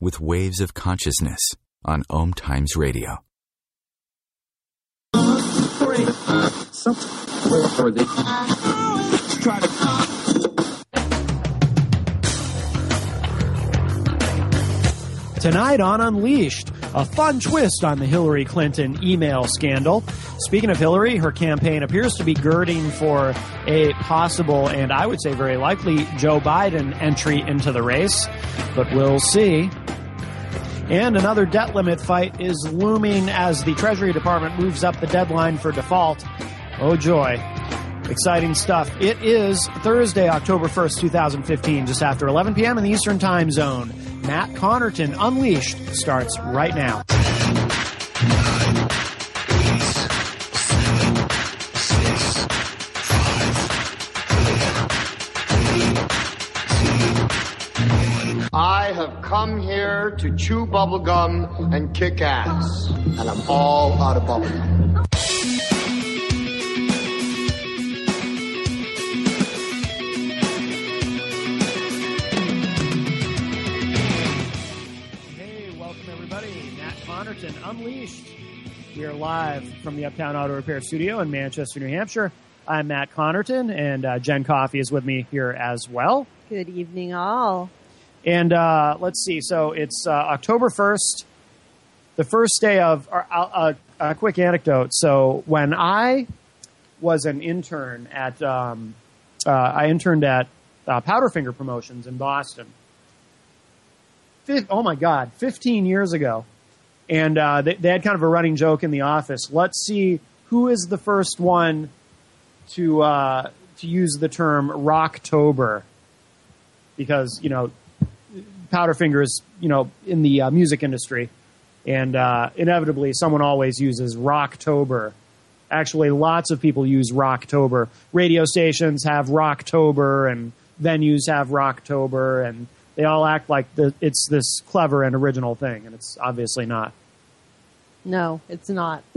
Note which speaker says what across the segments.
Speaker 1: With waves of consciousness on Om Times Radio.
Speaker 2: Tonight on Unleashed, a fun twist on the Hillary Clinton email scandal. Speaking of Hillary, her campaign appears to be girding for a possible, and I would say very likely, Joe Biden entry into the race, but we'll see. And another debt limit fight is looming as the Treasury Department moves up the deadline for default. Oh joy. Exciting stuff. It is Thursday, October 1st, 2015, just after 11 p.m. in the Eastern Time Zone. Matt Connerton Unleashed starts right now.
Speaker 3: Come here to chew bubblegum and kick ass, and I'm all out of bubblegum.
Speaker 2: Hey, welcome everybody. Matt Connerton Unleashed. We are live from the Uptown Auto Repair Studio in Manchester, New Hampshire. I'm Matt Connerton, and uh, Jen Coffey is with me here as well.
Speaker 4: Good evening, all.
Speaker 2: And uh, let's see. So it's uh, October 1st, the first day of. Uh, a quick anecdote. So when I was an intern at, um, uh, I interned at uh, Powderfinger Promotions in Boston. Fif- oh my God, 15 years ago. And uh, they, they had kind of a running joke in the office. Let's see who is the first one to to use the term Rocktober, because you know Powderfinger is you know in the uh, music industry, and uh, inevitably someone always uses Rocktober. Actually, lots of people use Rocktober. Radio stations have Rocktober, and venues have Rocktober, and they all act like the, it's this clever and original thing, and it's obviously not.
Speaker 4: No, it's not.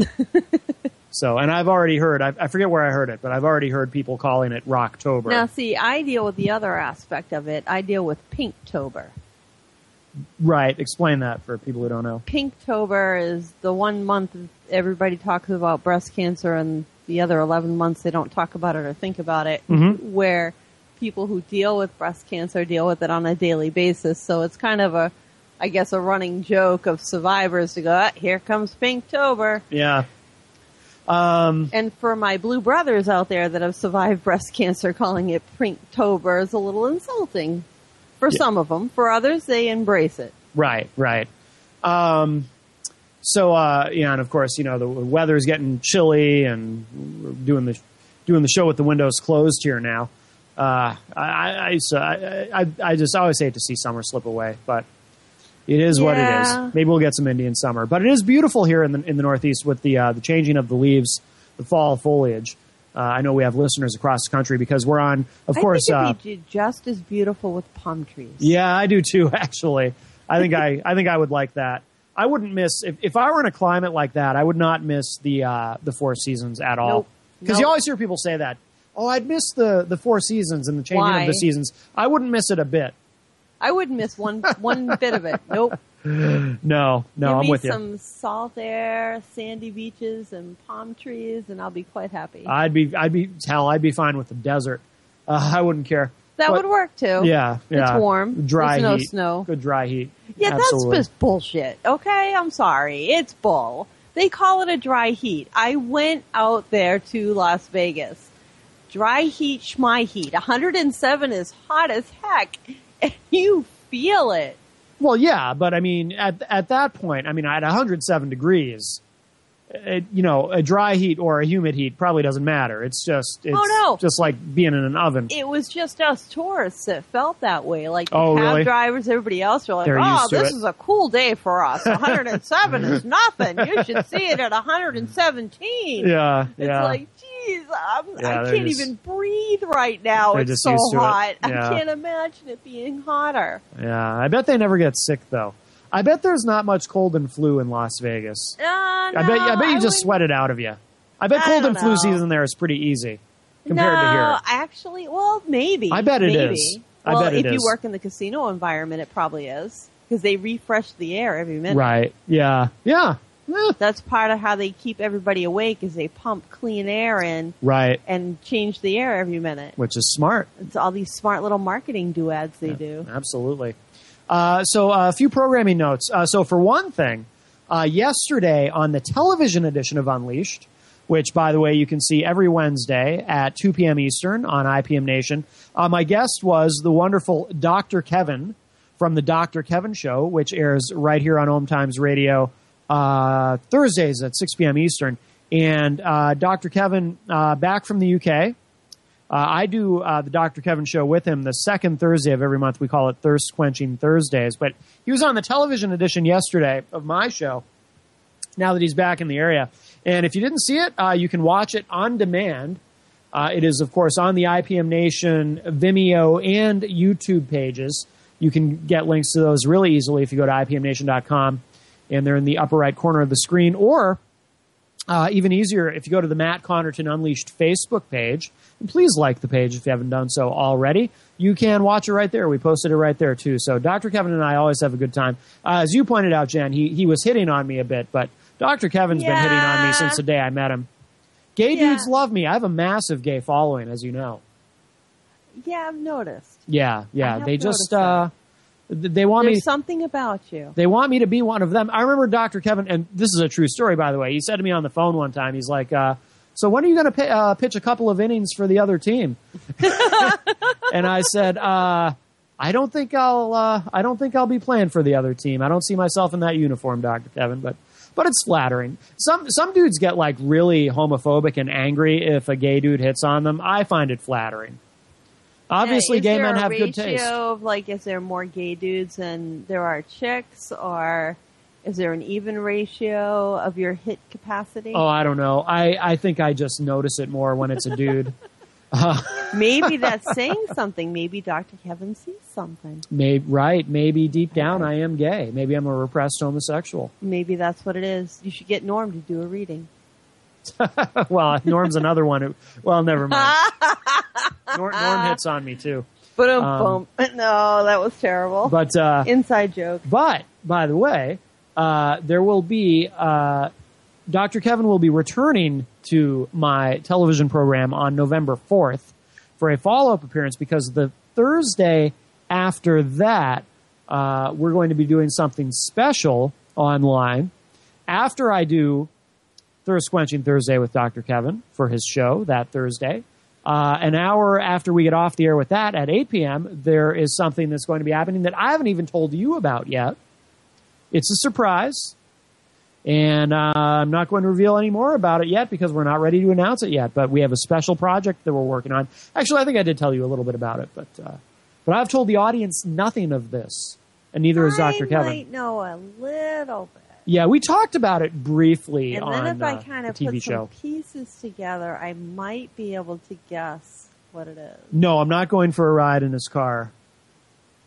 Speaker 2: So, and I've already heard, I, I forget where I heard it, but I've already heard people calling it Rocktober.
Speaker 4: now, see, I deal with the other aspect of it. I deal with Pinktober.
Speaker 2: Right. Explain that for people who don't know.
Speaker 4: Pinktober is the one month everybody talks about breast cancer, and the other 11 months they don't talk about it or think about it,
Speaker 2: Mhm.
Speaker 4: where people who deal with breast cancer deal with it on a daily basis. So it's kind of a, I guess, a running joke of survivors to go, ah, here comes Pinktober.
Speaker 2: Yeah. Um,
Speaker 4: And for my blue brothers out there that have survived breast cancer, calling it Pinktober is a little insulting. For
Speaker 2: Yeah.
Speaker 4: some of them, for others, they embrace it.
Speaker 2: right, right. Um, so, uh, yeah, and of course, you know, the weather is getting chilly and we're doing the, doing the show with the windows closed here now. Uh, I, I, I, I, I just always hate to see summer slip away, but it is what it is. Maybe we'll get some Indian summer, but it is beautiful here in the in the Northeast with the uh, the changing of the leaves, the fall foliage. Uh, I know we have listeners across the country because we're on, of
Speaker 4: I
Speaker 2: course.
Speaker 4: think
Speaker 2: uh,
Speaker 4: it'd be just as beautiful with palm trees.
Speaker 2: yeah, I do too. Actually, I think I I think I would like that. I wouldn't miss if, if I were in a climate like that. I would not miss the uh, the four seasons at all.
Speaker 4: Nope.
Speaker 2: Because you always hear people say that. Oh, I'd miss the the four seasons and the changing
Speaker 4: Why?
Speaker 2: of the seasons. I wouldn't miss it a bit.
Speaker 4: I wouldn't miss one one bit of it. Nope.
Speaker 2: No, no,
Speaker 4: Give
Speaker 2: I'm with you.
Speaker 4: some salt air, sandy beaches, and palm trees, and I'll be quite happy.
Speaker 2: I'd be I'd be hell. I'd be fine with the desert. Uh, I wouldn't care.
Speaker 4: that
Speaker 2: but-
Speaker 4: would work too.
Speaker 2: Yeah, yeah.
Speaker 4: It's warm.
Speaker 2: Dry
Speaker 4: There's no
Speaker 2: heat.
Speaker 4: snow.
Speaker 2: Good dry heat.
Speaker 4: Yeah,
Speaker 2: Absolutely.
Speaker 4: that's just bullshit. Okay, I'm sorry. It's bull. They call it a dry heat. I went out there to Las Vegas. Dry heat, schmy heat. 107 is hot as heck. And you feel it.
Speaker 2: Well, yeah, but I mean, at at that point, I mean, at 107 degrees, it, you know, a dry heat or a humid heat probably doesn't matter. It's just oh, it's
Speaker 4: Oh, no.
Speaker 2: just like being in an oven.
Speaker 4: It was just us tourists that felt that way. Like the
Speaker 2: Oh,
Speaker 4: cab
Speaker 2: really?
Speaker 4: drivers, everybody else were like,
Speaker 2: They're
Speaker 4: "Oh, this
Speaker 2: it."
Speaker 4: is a cool day for us. 107 is nothing. You should see it at 117."
Speaker 2: yeah,
Speaker 4: It's
Speaker 2: yeah.
Speaker 4: like, geez, I'm,
Speaker 2: Yeah,
Speaker 4: I can't
Speaker 2: just-
Speaker 4: even breathe right now. It's so
Speaker 2: to it.
Speaker 4: hot.
Speaker 2: Yeah.
Speaker 4: I can't imagine it being hotter.
Speaker 2: yeah, I bet they never get sick though. I bet there's not much cold and flu in Las Vegas.
Speaker 4: Uh,
Speaker 2: I bet I bet you
Speaker 4: wouldn't-
Speaker 2: just sweat it out of you. I bet
Speaker 4: I
Speaker 2: cold and flu season there is pretty easy compared
Speaker 4: no,
Speaker 2: to here.
Speaker 4: actually, well, maybe.
Speaker 2: I bet it
Speaker 4: maybe.
Speaker 2: is. I
Speaker 4: well,
Speaker 2: bet it
Speaker 4: if you work in the casino environment, it probably is because they refresh the air every minute.
Speaker 2: Right? Yeah. Yeah.
Speaker 4: That's part of how they keep everybody awake is they pump clean air in
Speaker 2: Right.
Speaker 4: and change the air every minute.
Speaker 2: Which is smart.
Speaker 4: It's all these smart little marketing duads they do.
Speaker 2: Absolutely. Uh, so uh, a few programming notes. Uh, so for one thing, uh, yesterday on the television edition of Unleashed, which by the way you can see every Wednesday at 2 p.m. Eastern on IPM Nation, uh, my guest was the wonderful Dr. Kevin from the Dr. Kevin Show, which airs right here on Om Times Radio uh, Thursdays at 6 p.m. Eastern. And uh, Dr. Kevin, uh, back from the UK, uh, I do uh, the Dr. Kevin show with him the second Thursday of every month. We call it Thirst Quenching Thursdays. But he was on the television edition yesterday of my show. Now that he's back in the area, and if you didn't see it, uh, you can watch it on demand. It is, of course, on the IPM Nation Vimeo and YouTube pages. You can get links to those really easily if you go to IPMNation.com, and they're in the upper right corner of the screen, or uh, even easier, if you go to the Matt Connerton Unleashed Facebook page, and please like the page if you haven't done so already. You can watch it right there. We posted it right there too. So Dr. Kevin and I always have a good time. Uh, as you pointed out, Jen, he he was hitting on me a bit, but Dr. Kevin's been hitting on me since the day I met him. Gay
Speaker 4: Yeah.
Speaker 2: dudes love me. I have a massive gay following, as you know.
Speaker 4: Yeah, I've noticed.
Speaker 2: Yeah, yeah. They just uh, they want
Speaker 4: There's
Speaker 2: me.
Speaker 4: something about you.
Speaker 2: They want me to be one of them. I remember Dr. Kevin, and this is a true story, by the way. He said to me on the phone one time, he's like, uh, "So when are you going to uh, pitch a couple of innings for the other team?" and I said, uh, "I don't think I'll. Uh, I don't think I'll be playing for the other team. I don't see myself in that uniform, Dr. Kevin." But but it's flattering. Some some dudes get like really homophobic and angry if a gay dude hits on them. I find it flattering. Obviously, gay men have good taste.
Speaker 4: Of, like, is there more gay dudes than there are chicks, or is there an even ratio of your hit capacity?
Speaker 2: Oh, I don't know. I, I think I just notice it more when it's a dude.
Speaker 4: Maybe that's saying something. Maybe Dr. Kevin sees something.
Speaker 2: Maybe right. Maybe deep down I am gay. Maybe I'm a repressed homosexual.
Speaker 4: Maybe that's what it is. You should get Norm to do a reading.
Speaker 2: well, Norm's another one. Who, well, never mind. Norm, Norm hits on me too.
Speaker 4: But
Speaker 2: Um,
Speaker 4: no, that was terrible.
Speaker 2: But uh,
Speaker 4: Inside joke.
Speaker 2: but by the way, uh, there will be uh, Dr. Kevin will be returning to my television program on November fourth for a follow up appearance because the Thursday after that uh, we're going to be doing something special online after I do Thirst Quenching Thursday with Dr. Kevin for his show that Thursday. Uh, an hour after we get off the air with that at 8 p.m., there is something that's going to be happening that I haven't even told you about yet. It's a surprise. And uh, I'm not going to reveal any more about it yet because we're not ready to announce it yet. But we have a special project that we're working on. Actually, I think I did tell you a little bit about it, but uh, but I've told the audience nothing of this, and neither has Dr.
Speaker 4: I
Speaker 2: Kevin.
Speaker 4: might know a little bit.
Speaker 2: Yeah, we talked about it briefly
Speaker 4: And
Speaker 2: on
Speaker 4: then if I
Speaker 2: uh,
Speaker 4: kind
Speaker 2: the
Speaker 4: of
Speaker 2: TV
Speaker 4: put
Speaker 2: show.
Speaker 4: some pieces together, I might be able to guess what it is.
Speaker 2: No, I'm not going for a ride in his car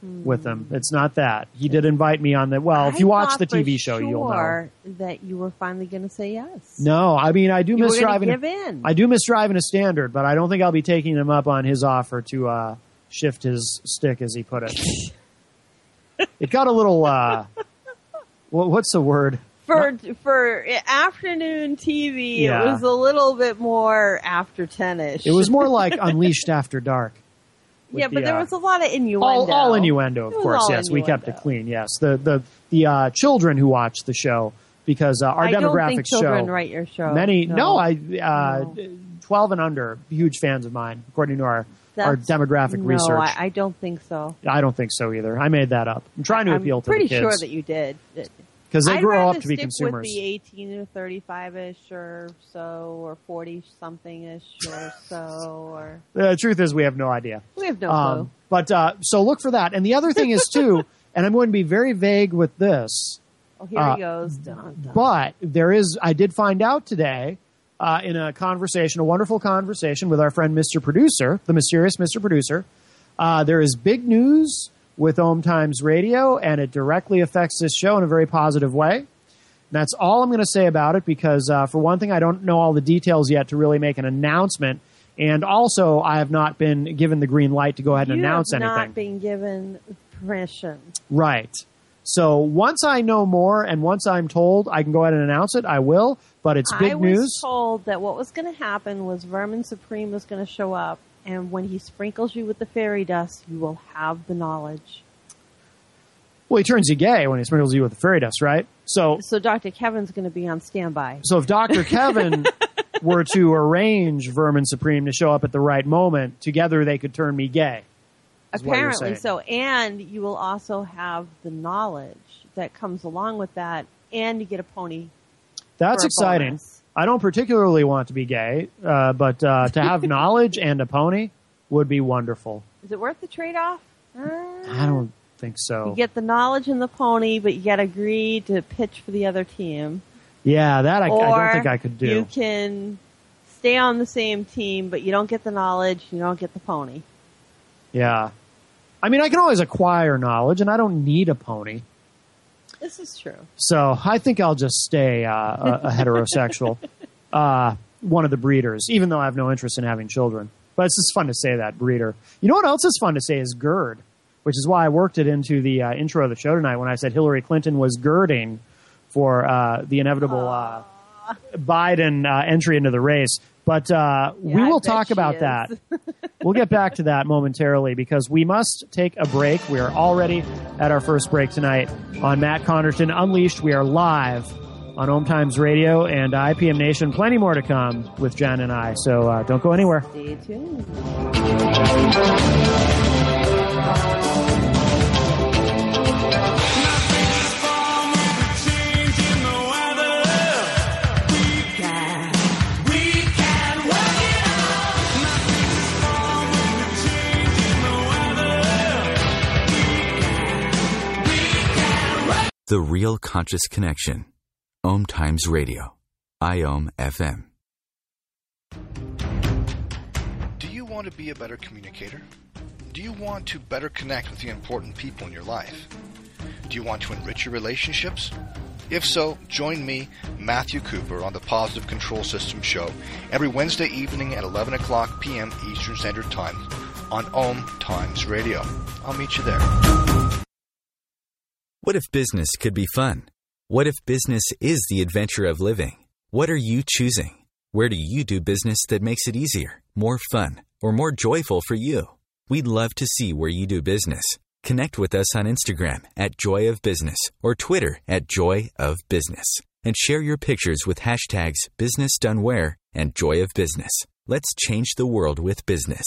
Speaker 2: with
Speaker 4: Hmm.
Speaker 2: him. It's not that. He did invite me on the. Well, if you watch the TV show, you'll know.
Speaker 4: that you were finally going to say yes.
Speaker 2: No, I mean I do
Speaker 4: you
Speaker 2: miss driving.
Speaker 4: give in.
Speaker 2: I do miss driving a standard, but I don't think I'll be taking him up on his offer to uh, shift his stick, as he put it. it got a little. Uh, what's the word?
Speaker 4: for for afternoon TV,
Speaker 2: Yeah.
Speaker 4: it was a little bit more after ten ish.
Speaker 2: It was more like Unleashed After Dark.
Speaker 4: yeah, but
Speaker 2: the,
Speaker 4: there
Speaker 2: uh,
Speaker 4: was a lot of innuendo.
Speaker 2: all, all innuendo, of course. Yes, we kept it clean. Yes, the the the uh, children who watched the show because uh, our
Speaker 4: I don't
Speaker 2: demographics
Speaker 4: think children
Speaker 2: show
Speaker 4: write your show.
Speaker 2: many. No, I uh,
Speaker 4: No.
Speaker 2: twelve and under, huge fans of mine, according to our our demographic
Speaker 4: no,
Speaker 2: research.
Speaker 4: I, I don't think so.
Speaker 2: I don't think so either. I made that up. I'm trying to
Speaker 4: I'm
Speaker 2: appeal to the kids.
Speaker 4: Pretty sure that you did.
Speaker 2: because they
Speaker 4: I'd
Speaker 2: grow up to be consumers.
Speaker 4: With the 18 to 35 ish or so, or 40 something ish or so, or
Speaker 2: The truth is, we have no idea.
Speaker 4: we have no clue.
Speaker 2: Um, but uh, so look for that. And the other thing is too, and I'm going to be very vague with this,
Speaker 4: oh, here
Speaker 2: uh,
Speaker 4: he goes. Dun, dun.
Speaker 2: but there is. I did find out today uh, in a conversation, a wonderful conversation with our friend Mr. Producer, the mysterious Mr. Producer. Uh, there is big news with Om Times Radio, and it directly affects this show in a very positive way. And that's all I'm going to say about it because, uh, for one thing, I don't know all the details yet to really make an announcement. And also, I have not been given the green light to go ahead and
Speaker 4: you
Speaker 2: announce
Speaker 4: have
Speaker 2: anything.
Speaker 4: not been given permission.
Speaker 2: Right. So once I know more and once I'm told I can go ahead and announce it, I will. But it's big news.
Speaker 4: I was
Speaker 2: news.
Speaker 4: told that what was going to happen was Vermin Supreme was going to show up, and when he sprinkles you with the fairy dust, you will have the knowledge.
Speaker 2: well, he turns you gay when he sprinkles you with the fairy dust, right? So,
Speaker 4: So Dr. Kevin's going to be on standby.
Speaker 2: so if Dr. Kevin were to arrange Vermin Supreme to show up at the right moment, together they could turn me gay. Is what you're
Speaker 4: Apparently so. And you will also have the knowledge that comes along with that, and you get a pony.
Speaker 2: That's
Speaker 4: a
Speaker 2: exciting.
Speaker 4: bonus.
Speaker 2: I don't particularly want to be gay, uh, but uh, to have knowledge and a pony would be wonderful.
Speaker 4: Is it worth the trade off?
Speaker 2: I don't think so.
Speaker 4: You get the knowledge and the pony, but you got to agree to pitch for the other team.
Speaker 2: yeah, that I, I don't think I could do.
Speaker 4: You can stay on the same team, but you don't get the knowledge, you don't get the pony.
Speaker 2: Yeah. I mean, I can always acquire knowledge, and I don't need a pony.
Speaker 4: This is true.
Speaker 2: So I think I'll just stay uh, a, a heterosexual, uh, one of the breeders, even though I have no interest in having children. But it's just fun to say that breeder. You know what else is fun to say is gird, which is why I worked it into the uh, intro of the show tonight when I said Hillary Clinton was girding for uh, the inevitable uh, Biden uh, entry into the race. But uh, we
Speaker 4: Yeah, I
Speaker 2: will talk about
Speaker 4: is.
Speaker 2: that. we'll get back to that momentarily because we must take a break. We are already at our first break tonight on Matt Connerton Unleashed. We are live on Om Times Radio and IPM Nation. Plenty more to come with Jen and I. So uh, don't go anywhere.
Speaker 4: Stay tuned.
Speaker 1: The Real Conscious Connection. Om Times Radio. IOM FM.
Speaker 5: Do you want to be a better communicator? Do you want to better connect with the important people in your life? Do you want to enrich your relationships? If so, join me, Matthew Cooper, on the Positive Control System Show every Wednesday evening at 11 o'clock p.m. Eastern Standard Time on Om Times Radio. I'll meet you there.
Speaker 1: What if business could be fun? What if business is the adventure of living? What are you choosing? Where do you do business that makes it easier, more fun, or more joyful for you? We'd love to see where you do business. Connect with us on Instagram at Joy of Business or Twitter at Joy of Business and share your pictures with hashtags Business Done Where and Joy of Business. Let's change the world with business.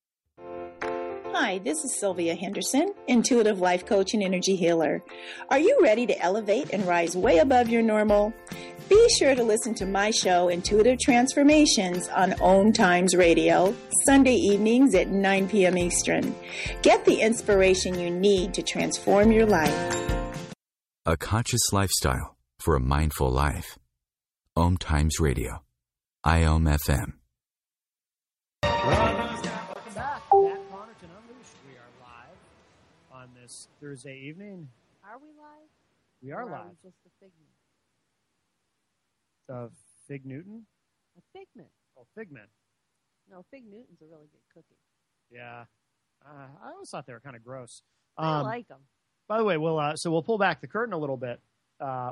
Speaker 6: Hi, this is Sylvia Henderson, intuitive life coach and energy healer. Are you ready to elevate and rise way above your normal? Be sure to listen to my show, Intuitive Transformations, on Om Times Radio, Sunday evenings at 9 p.m. Eastern. Get the inspiration you need to transform your life.
Speaker 1: A conscious lifestyle for a mindful life. Om Times Radio. IOM FM.
Speaker 2: Thursday evening.
Speaker 4: Are we live?
Speaker 2: We are live.
Speaker 4: we just a figment?
Speaker 2: Uh, Fig Newton?
Speaker 4: A figment.
Speaker 2: Oh, Figment.
Speaker 4: No, Fig Newton's a really good cookie.
Speaker 2: Yeah. Uh, I always thought they were kind of gross.
Speaker 4: I
Speaker 2: Um,
Speaker 4: like them.
Speaker 2: By the way, we'll uh, so we'll pull back the curtain a little bit. Uh,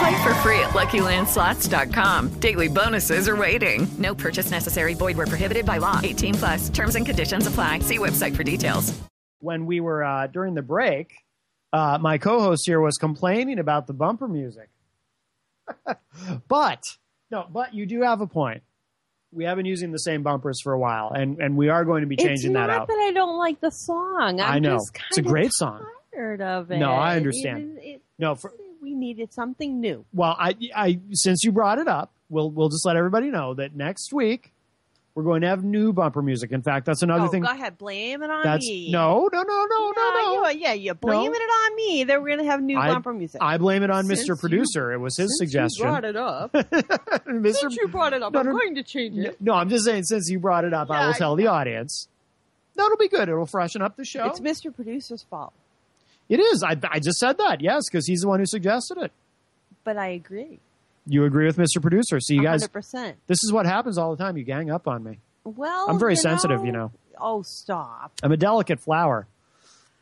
Speaker 7: Play for free at LuckyLandSlots.com. Daily bonuses are waiting. No purchase necessary. Void where prohibited by law. 18 plus. Terms and conditions apply. See website for details.
Speaker 2: When we were uh, during the break, uh, my co-host here was complaining about the bumper music. but no, but you do have a point. We have been using the same bumpers for a while, and and we are going to be changing
Speaker 4: it's
Speaker 2: that
Speaker 4: not
Speaker 2: out.
Speaker 4: that I don't like the song. I'm
Speaker 2: I know
Speaker 4: just
Speaker 2: it's a
Speaker 4: kinda
Speaker 2: great song.
Speaker 4: Tired of it.
Speaker 2: No, I understand.
Speaker 4: It- it-
Speaker 2: No, for,
Speaker 4: we needed something new.
Speaker 2: well, I, I since you brought it up, we'll we'll just let everybody know that next week we're going to have new bumper music. In fact, that's another
Speaker 4: oh,
Speaker 2: thing.
Speaker 4: go ahead, blame it on
Speaker 2: That's
Speaker 4: me.
Speaker 2: no, no, no, no, no, no.
Speaker 4: You, yeah, you're blaming
Speaker 2: No.
Speaker 4: it on me. That we're going to have new
Speaker 2: I-
Speaker 4: bumper music.
Speaker 2: I blame it on
Speaker 4: Since
Speaker 2: Mr.
Speaker 4: you-
Speaker 2: Producer. it was his
Speaker 4: since
Speaker 2: suggestion.
Speaker 4: You brought it up.
Speaker 2: Mr.
Speaker 4: Since you brought it up,
Speaker 2: No,
Speaker 4: I'm
Speaker 2: no,
Speaker 4: going to change it.
Speaker 2: No, I'm just saying since you brought it up, I will
Speaker 4: Yeah,
Speaker 2: tell the audience. No, it'll be good. It'll freshen up the show.
Speaker 4: It's Mr. Producer's fault,
Speaker 2: It is. I, I just said that. Yes, because he's the one who suggested it.
Speaker 4: but I agree.
Speaker 2: You agree with Mr. Producer. So you guys,
Speaker 4: 100%.
Speaker 2: this is what happens all the time. You gang up on me.
Speaker 4: Well,
Speaker 2: I'm very
Speaker 4: you
Speaker 2: sensitive, you know.
Speaker 4: Oh, stop.
Speaker 2: I'm a delicate flower.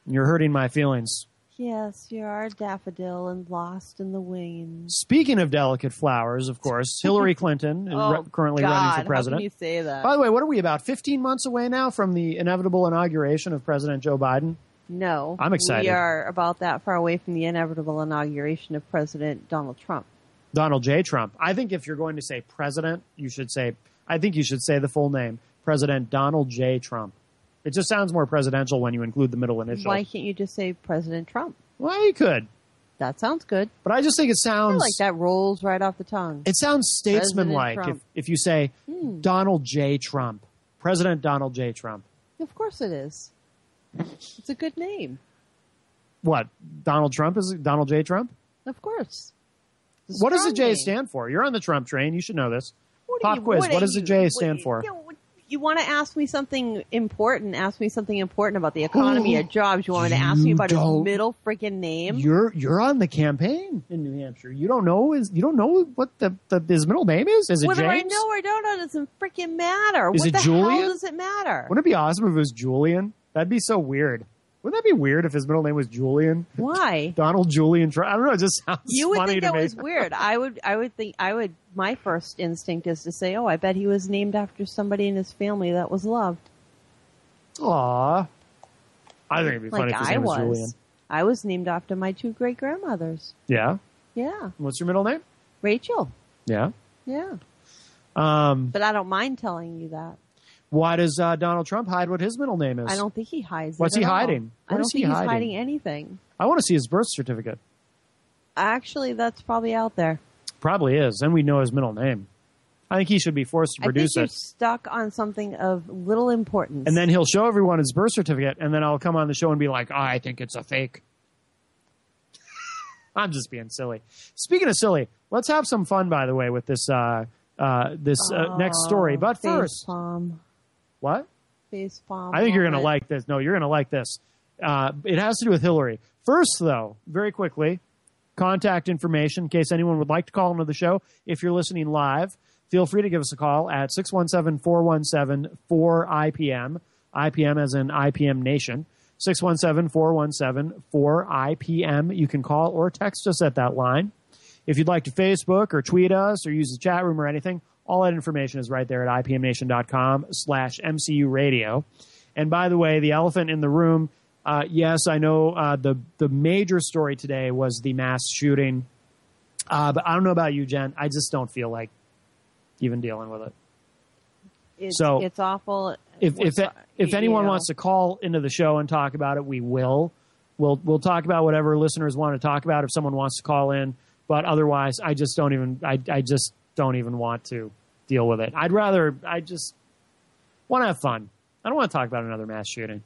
Speaker 2: You're hurting my feelings.
Speaker 4: Yes, you are a daffodil and lost in the wind.
Speaker 2: Speaking of delicate flowers, of course, Hillary Clinton is
Speaker 4: Oh,
Speaker 2: re- currently
Speaker 4: God,
Speaker 2: running for president.
Speaker 4: can you say that?
Speaker 2: By the way, what are we about 15 months away now from the inevitable inauguration of President Joe Biden?
Speaker 4: No.
Speaker 2: I'm excited.
Speaker 4: We are about that far away from the inevitable inauguration of President Donald Trump.
Speaker 2: Donald J. Trump. I think if you're going to say president, you should say, I think you should say the full name, President Donald J. Trump. It just sounds more presidential when you include the middle initial.
Speaker 4: Why can't you just say President Trump?
Speaker 2: Well, you could.
Speaker 4: That sounds good.
Speaker 2: But I just think it sounds
Speaker 4: like that rolls right off the tongue.
Speaker 2: It sounds statesmanlike if, if you say
Speaker 4: Hmm.
Speaker 2: Donald J. Trump, President Donald J. Trump.
Speaker 4: Of course it is. It's a good name.
Speaker 2: What? Donald Trump is Donald J. Trump?
Speaker 4: Of course.
Speaker 2: What does the J
Speaker 4: name.
Speaker 2: stand for? You're on the Trump train. You should know this.
Speaker 4: What
Speaker 2: Pop
Speaker 4: you-
Speaker 2: quiz.
Speaker 4: what
Speaker 2: What does the J stand for?
Speaker 4: You, you want to ask me something important? Ask me something important about the economy or oh, jobs. You want me to ask me about his middle freaking name?
Speaker 2: You're you're on the campaign in New Hampshire. You don't know is you don't know what the, the his middle name is? Is it
Speaker 4: Whether
Speaker 2: James?
Speaker 4: I know or don't know doesn't freaking matter.
Speaker 2: Is
Speaker 4: what
Speaker 2: it
Speaker 4: the
Speaker 2: Julian?
Speaker 4: hell does it matter?
Speaker 2: Wouldn't it be awesome if it was Julian? That'd be so weird. Wouldn't that be weird if his middle name was Julian?
Speaker 4: Why?
Speaker 2: Donald Julian I don't know. It just sounds
Speaker 4: You would
Speaker 2: funny
Speaker 4: think that
Speaker 2: me.
Speaker 4: was weird. I would. I would think. I would. My first instinct is to say, "Oh, I bet he was named after somebody in his family that was loved."
Speaker 2: Aw. I think it'd be funny
Speaker 4: like
Speaker 2: if his
Speaker 4: I
Speaker 2: name was,
Speaker 4: was.
Speaker 2: Julian.
Speaker 4: I was named after my two great grandmothers.
Speaker 2: Yeah.
Speaker 4: Yeah,
Speaker 2: What's your middle name?
Speaker 4: Rachel.
Speaker 2: Yeah.
Speaker 4: Yeah,
Speaker 2: Um,
Speaker 4: but I don't mind telling you that.
Speaker 2: Why does uh, Donald Trump hide what his middle name is?
Speaker 4: I don't think he hides. it
Speaker 2: What's he
Speaker 4: all.
Speaker 2: hiding?
Speaker 4: I don't
Speaker 2: is he
Speaker 4: think he's
Speaker 2: hiding?
Speaker 4: hiding anything.
Speaker 2: I want to see his birth certificate.
Speaker 4: Actually, that's probably out there.
Speaker 2: Probably is. Then we know his middle name. I think he should be forced to
Speaker 4: I think
Speaker 2: produce
Speaker 4: you're
Speaker 2: it.
Speaker 4: stuck on something of little importance.
Speaker 2: And then he'll show everyone his birth certificate, and then I'll come on the show and be like, oh, I think it's a fake. I'm just being silly. Speaking of silly, let's have some fun, by the way, with this uh, uh, this uh, next story.
Speaker 4: Oh,
Speaker 2: But first,
Speaker 4: palm,
Speaker 2: what?
Speaker 4: face palm.
Speaker 2: I think you're going to like this. No, you're going to like this. Uh, it has to do with Hillary. First, though, very quickly, contact information in case anyone would like to call into the show. If you're listening live, feel free to give us a call at 617 417 4IPM. IPM as in IPM Nation. 617 417 4IPM. You can call or text us at that line. If you'd like to Facebook or tweet us or use the chat room or anything, all that information is right there at ipmnation.com slash MCU radio. And by the way, the elephant in the room, uh, yes, I know uh, the, the major story today was the mass shooting. Uh, but I don't know about you, Jen. I just don't feel like even dealing with it.
Speaker 4: It's,
Speaker 2: So-
Speaker 4: it's awful.
Speaker 2: if if if anyone
Speaker 4: yeah.
Speaker 2: wants to call into the show and talk about it, we will. We'll we'll talk about whatever listeners want to talk about if someone wants to call in. But otherwise, I just don't even I I just don't even want to deal with it. I'd rather I just want to have fun. I don't want to talk about another mass shooting.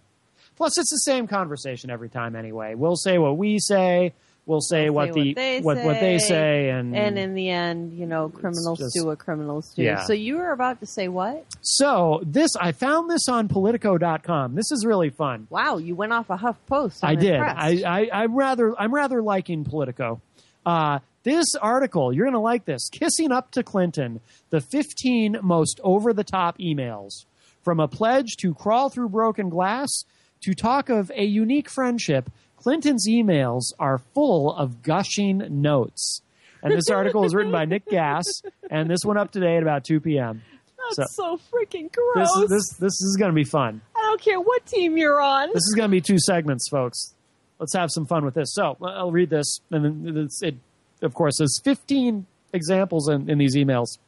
Speaker 2: Plus, it's the same conversation every time anyway. We'll say what we say. We'll say
Speaker 4: We'll
Speaker 2: what
Speaker 4: say
Speaker 2: the
Speaker 4: they
Speaker 2: what, what they say, and
Speaker 4: and in the end, you know, criminals
Speaker 2: just-
Speaker 4: do what criminals do.
Speaker 2: Yeah.
Speaker 4: So you were about to say what?
Speaker 2: so this I found this on Politico.com. This is really fun.
Speaker 4: Wow, you went off a Huff Post. I'm
Speaker 2: I did. I, I I'm rather I'm rather liking Politico. Uh, this article you're going to like this. Kissing up to Clinton: the 15 most over the top emails from a pledge to crawl through broken glass to talk of a unique friendship. Clinton's emails are full of gushing notes. And this article is written by Nick Gass, and this went up today at about 2 p.m.
Speaker 4: That's so, freaking
Speaker 2: this
Speaker 4: gross.
Speaker 2: is this this is going to be fun.
Speaker 4: I don't care what team you're on.
Speaker 2: This is going to be two segments, folks. Let's have some fun with this. So I'll read this, and then it's, it, of course, there's 15 examples in, in these emails.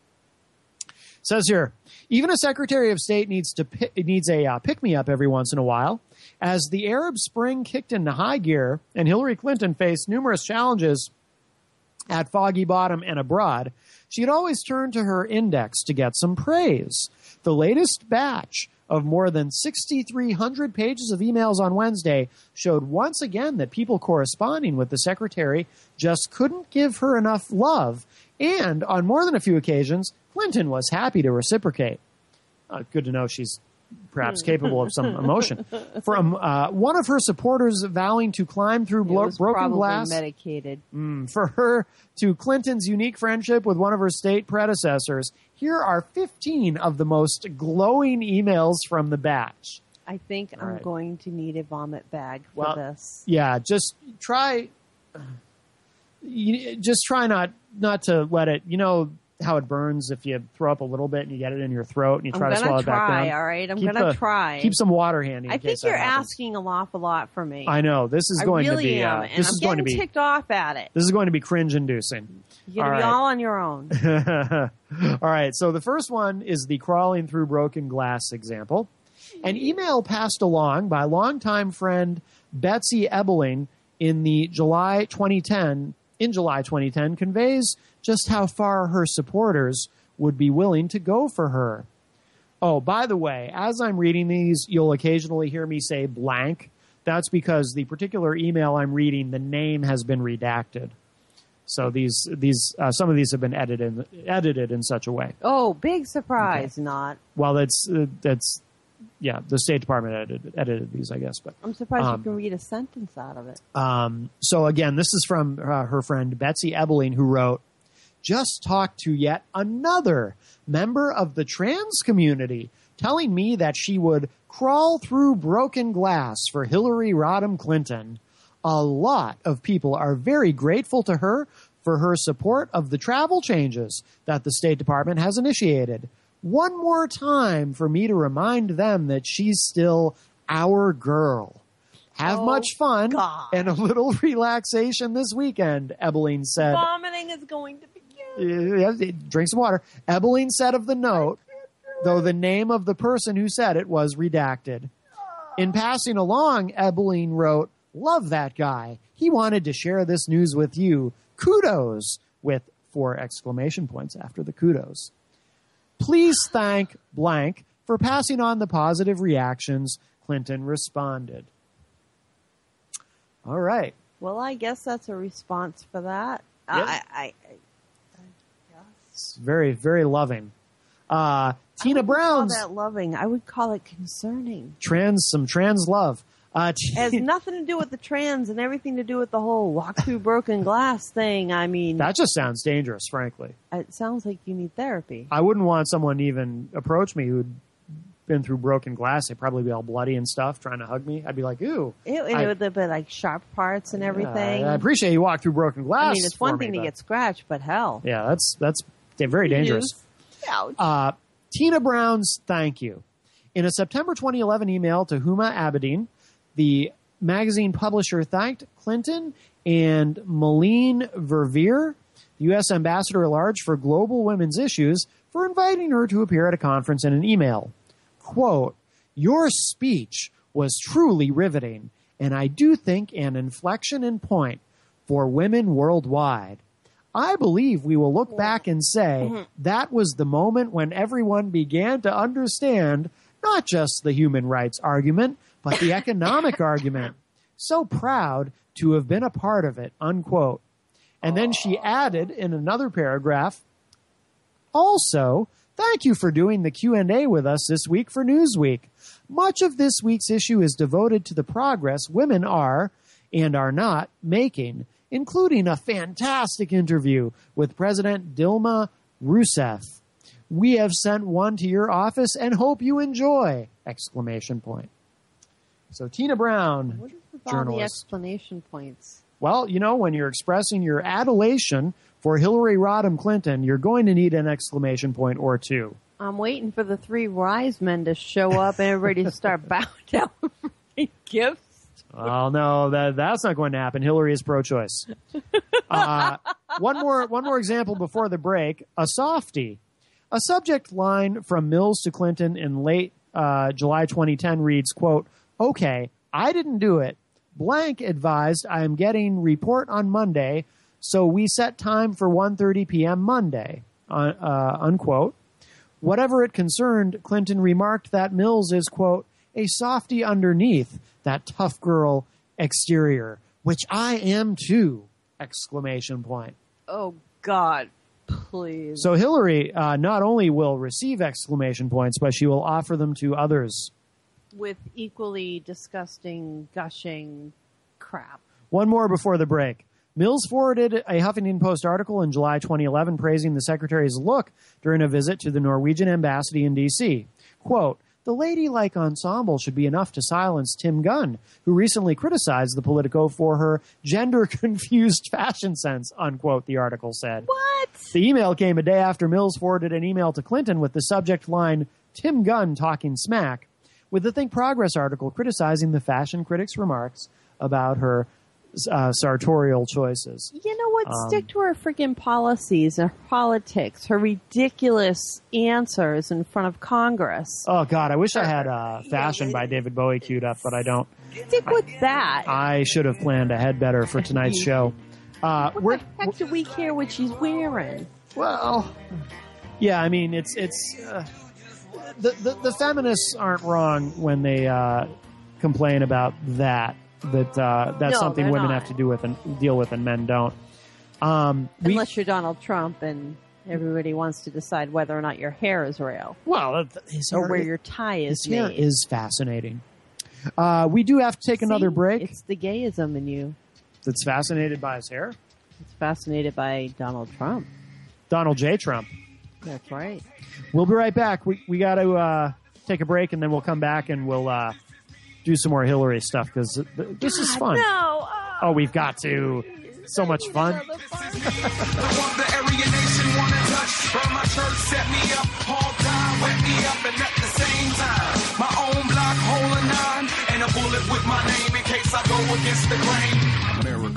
Speaker 2: It says here, even a Secretary of State needs to needs a uh, pick me up every once in a while. As the Arab Spring kicked into high gear, and Hillary Clinton faced numerous challenges at Foggy Bottom and abroad, she had always turned to her index to get some praise. The latest batch of more than 6,300 pages of emails on Wednesday showed once again that people corresponding with the secretary just couldn't give her enough love, and on more than a few occasions, Clinton was happy to reciprocate. Uh, good to know she's perhaps capable of some emotion. From uh, one of her supporters vowing to climb through blo- broken glass
Speaker 4: medicated.
Speaker 2: Mm, for her to Clinton's unique friendship with one of her state predecessors. Here are 15 of the most glowing emails from the batch.
Speaker 4: I think I'm
Speaker 2: right.
Speaker 4: going to need a vomit bag for
Speaker 2: Well,
Speaker 4: this.
Speaker 2: Yeah, just try. You, just try not not to let it. You know how it burns if you throw up a little bit and you get it in your throat and you try to swallow it back down.
Speaker 4: all right? I'm
Speaker 2: Keep
Speaker 4: gonna
Speaker 2: the-
Speaker 4: try.
Speaker 2: Keep some water handy. In
Speaker 4: I think you're asking an awful lot from me.
Speaker 2: I know this is
Speaker 4: I
Speaker 2: going
Speaker 4: really
Speaker 2: to be.
Speaker 4: am,
Speaker 2: Uh, this
Speaker 4: I'm
Speaker 2: is going to be.
Speaker 4: ticked off at it.
Speaker 2: This is going to be cringe inducing.
Speaker 4: You're gonna be all on your own.
Speaker 2: All right. So the first one is the crawling through broken glass example. An email passed along by longtime friend Betsy Ebeling in the July 2010 in July 2010 conveys just how far her supporters would be willing to go for her. Oh, by the way, as I'm reading these, you'll occasionally hear me say blank. That's because the particular email I'm reading, the name has been redacted. So these these uh, some of these have been edited edited in such a way.
Speaker 4: Oh, big surprise! Not.
Speaker 2: Well, that's uh, that's yeah, the State Department edited edited these, I guess. But
Speaker 4: I'm surprised
Speaker 2: Um,
Speaker 4: you can read a sentence out of it.
Speaker 2: um, so again, this is from uh, her friend Betsy Ebeling, who wrote, "Just talked to yet another member of the trans community, telling me that she would crawl through broken glass for Hillary Rodham Clinton. A lot of people are very grateful to her for her support of the travel changes that the State Department has initiated." One more time for me to remind them that she's still our girl. Have
Speaker 4: Oh,
Speaker 2: much fun
Speaker 4: God.
Speaker 2: and a little relaxation this weekend, Ebeling said.
Speaker 4: Vomiting is going to
Speaker 2: drink some water. Ebeling said of the note, though the name of the person who said it was redacted. In passing along, Ebeling wrote, Love that guy. He wanted to share this news with you. Kudos! With four exclamation points after the kudos. Please thank blank for passing on the positive reactions. Clinton responded. All right.
Speaker 4: Well, I guess that's a response for that.
Speaker 2: Yeah.
Speaker 4: I, I,
Speaker 2: It's very, very loving. Uh, Tina Brown's
Speaker 4: call that loving. I would call it concerning.
Speaker 2: trans, some trans love. Uh,
Speaker 4: It has nothing to do with the trans and everything to do with the whole walk through broken glass thing. I mean,
Speaker 2: that just sounds dangerous, frankly.
Speaker 4: it sounds like you need therapy.
Speaker 2: I wouldn't want someone to even approach me who'd been through broken glass. They'd probably be all bloody and stuff, trying to hug me. I'd be like, ooh.
Speaker 4: It,
Speaker 2: I-
Speaker 4: with the but like sharp parts and everything.
Speaker 2: I appreciate you walk through broken glass.
Speaker 4: I mean, it's one
Speaker 2: me,
Speaker 4: thing to
Speaker 2: but-
Speaker 4: get scratched, but hell,
Speaker 2: Yeah, that's that's very dangerous. Uh, Tina Brown's thank you. In a September 2011 email to Huma Abedin, the magazine publisher thanked Clinton and Melanne Verveer, the U.S. ambassador at large for global women's issues, for inviting her to appear at a conference in an email. Quote, Your speech was truly riveting, and I do think an inflection in point for women worldwide. I believe we will look back and say mm-hmm. that was the moment when everyone began to understand not just the human rights argument, but the economic argument. So proud to have been a part of it, unquote. And then she added in another paragraph, also, thank you for doing the Q&A with us this week for Newsweek. Much of this week's issue is devoted to the progress women are and are not making, including a fantastic interview with President Dilma Rousseff. We have sent one to your office and hope you enjoy! Exclamation point. So Tina Brown,
Speaker 4: All the
Speaker 2: journalist.
Speaker 4: explanation points.
Speaker 2: Well, you know, when you're expressing your adulation for Hillary Rodham Clinton, you're going to need an exclamation point or two.
Speaker 4: I'm waiting for the three wise men to show up and everybody to start bowing down for gifts.
Speaker 2: Oh no, that that's not going to happen. Hillary is pro-choice. Uh, one more one more example before the break. A softie. A subject line from Mills to Clinton in late uh, July 2010 reads, "quote Okay, I didn't do it. Blank advised I am getting report on Monday, so we set time for 1:30 p.m. Monday." Uh, uh, unquote. Whatever it concerned, Clinton remarked that Mills is, quote, a softy underneath that tough girl exterior, which I am too! Exclamation point.
Speaker 4: Oh God, please.
Speaker 2: So Hillary uh, not only will receive exclamation points, but she will offer them to others.
Speaker 4: with equally disgusting, gushing crap.
Speaker 2: One more before the break. Mills forwarded a Huffington Post article in July 2011 praising the secretary's look during a visit to the Norwegian embassy in D.C. Quote, the ladylike ensemble should be enough to silence Tim Gunn, who recently criticized the Politico for her gender confused fashion sense, unquote, the article said.
Speaker 4: What?
Speaker 2: The email came a day after Mills forwarded an email to Clinton with the subject line, Tim Gunn talking smack, with the Think Progress article criticizing the fashion critic's remarks about her uh, sartorial choices.
Speaker 4: You know what?
Speaker 2: Um,
Speaker 4: Stick to her freaking policies and politics, her ridiculous answers in front of Congress.
Speaker 2: Oh God, I wish I had uh, "Fashion" by David Bowie queued up, but I don't.
Speaker 4: Stick with that.
Speaker 2: I should have planned ahead better for tonight's show. Uh, we're,
Speaker 4: Heck, do we care what she's wearing?
Speaker 2: well, yeah, I mean it's it's uh, the, the the feminists aren't wrong when they uh, complain about that. That uh, that's
Speaker 4: No,
Speaker 2: something women
Speaker 4: not.
Speaker 2: have to do with and deal with, and men don't. Um, we,
Speaker 4: Unless you're Donald Trump and everybody wants to decide whether or not your hair is real.
Speaker 2: Well,
Speaker 4: or where your tie is
Speaker 2: his hair
Speaker 4: made.
Speaker 2: is fascinating. Uh, we do have to take another break.
Speaker 4: It's the gayism in you.
Speaker 2: That's fascinated by his hair.
Speaker 4: It's fascinated by Donald Trump.
Speaker 2: Donald J. Trump.
Speaker 4: That's right.
Speaker 2: We'll be right back. We we got to uh, take a break and then we'll come back and we'll uh, do some more Hillary stuff because this is fun.
Speaker 4: No.
Speaker 2: Oh, we've got to. So much fun.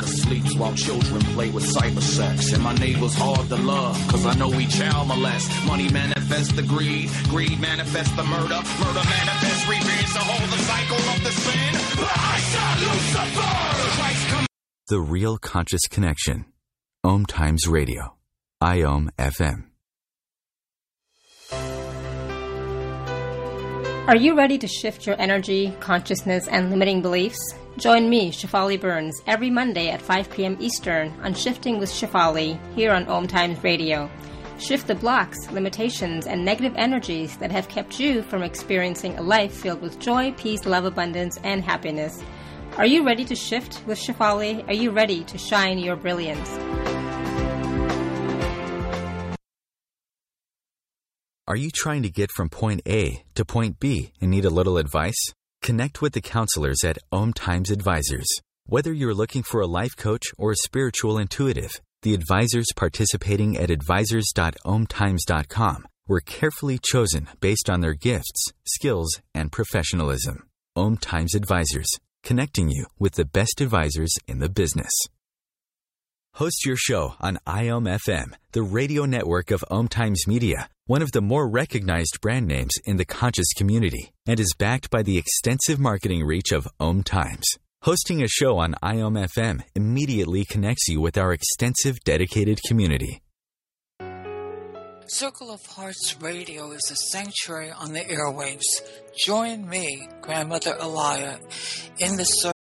Speaker 8: The area nation wanna touch. Burn my church, set me up, hog time, wet me up, and at the same time, my own block, hole in nine, and a bullet with my name in case I go against the grain.
Speaker 9: America sleeps while children play with cyber sex. And my neighbors hard to love, cause I know we child molest. Money manifests the greed, greed manifests the murder, murder manifests revenge. So hold the cycle of the sin. I shall Lucifer! Christ come
Speaker 1: The Real Conscious Connection. Om Times Radio. IOM FM.
Speaker 10: Are you ready to shift your energy, consciousness, and limiting beliefs? Join me, Shafali Burns, every Monday at 5 p.m. Eastern on Shifting with Shafali here on Om Times Radio. Shift the blocks, limitations, and negative energies that have kept you from experiencing a life filled with joy, peace, love, abundance, and happiness. Are you ready to shift with Shafali? Are you ready to shine your brilliance?
Speaker 1: Are you trying to get from point A to point B and need a little advice? Connect with the counselors at Om Times Advisors. Whether you're looking for a life coach or a spiritual intuitive, the advisors participating at advisors.omtimes.com were carefully chosen based on their gifts, skills, and professionalism. Om Times Advisors, connecting you with the best advisors in the business. Host your show on iomfm, the radio network of Om Times Media, one of the more recognized brand names in the conscious community, and is backed by the extensive marketing reach of Om Times. Hosting a show on iomfm immediately connects you with our extensive dedicated community.
Speaker 11: Circle of Hearts Radio is a sanctuary on the airwaves. Join me, Grandmother Elia, in the circle.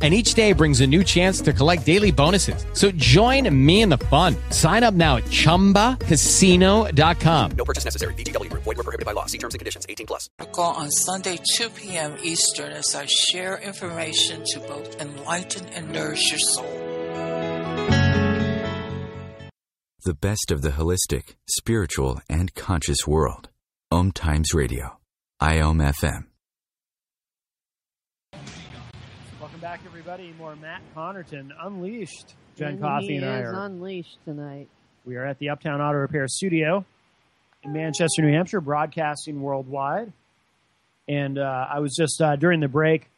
Speaker 12: and each day brings a new chance to collect daily bonuses. So join me in the fun. Sign up now at ChumbaCasino.com.
Speaker 13: No purchase necessary. VGW. Void were prohibited by law. See terms and conditions. 18 plus.
Speaker 11: Call on Sunday, 2 p.m. Eastern, as I share information to both enlighten and nourish your soul.
Speaker 1: The best of the holistic, spiritual, and conscious world. Om Times Radio. IOM FM.
Speaker 2: Everybody. More Matt Connerton Unleashed. Jen
Speaker 4: And
Speaker 2: Coffee and I are.
Speaker 4: unleashed tonight.
Speaker 2: We are at the Uptown Auto Repair Studio in Manchester, New Hampshire, broadcasting worldwide. And uh, I was just uh, during the break,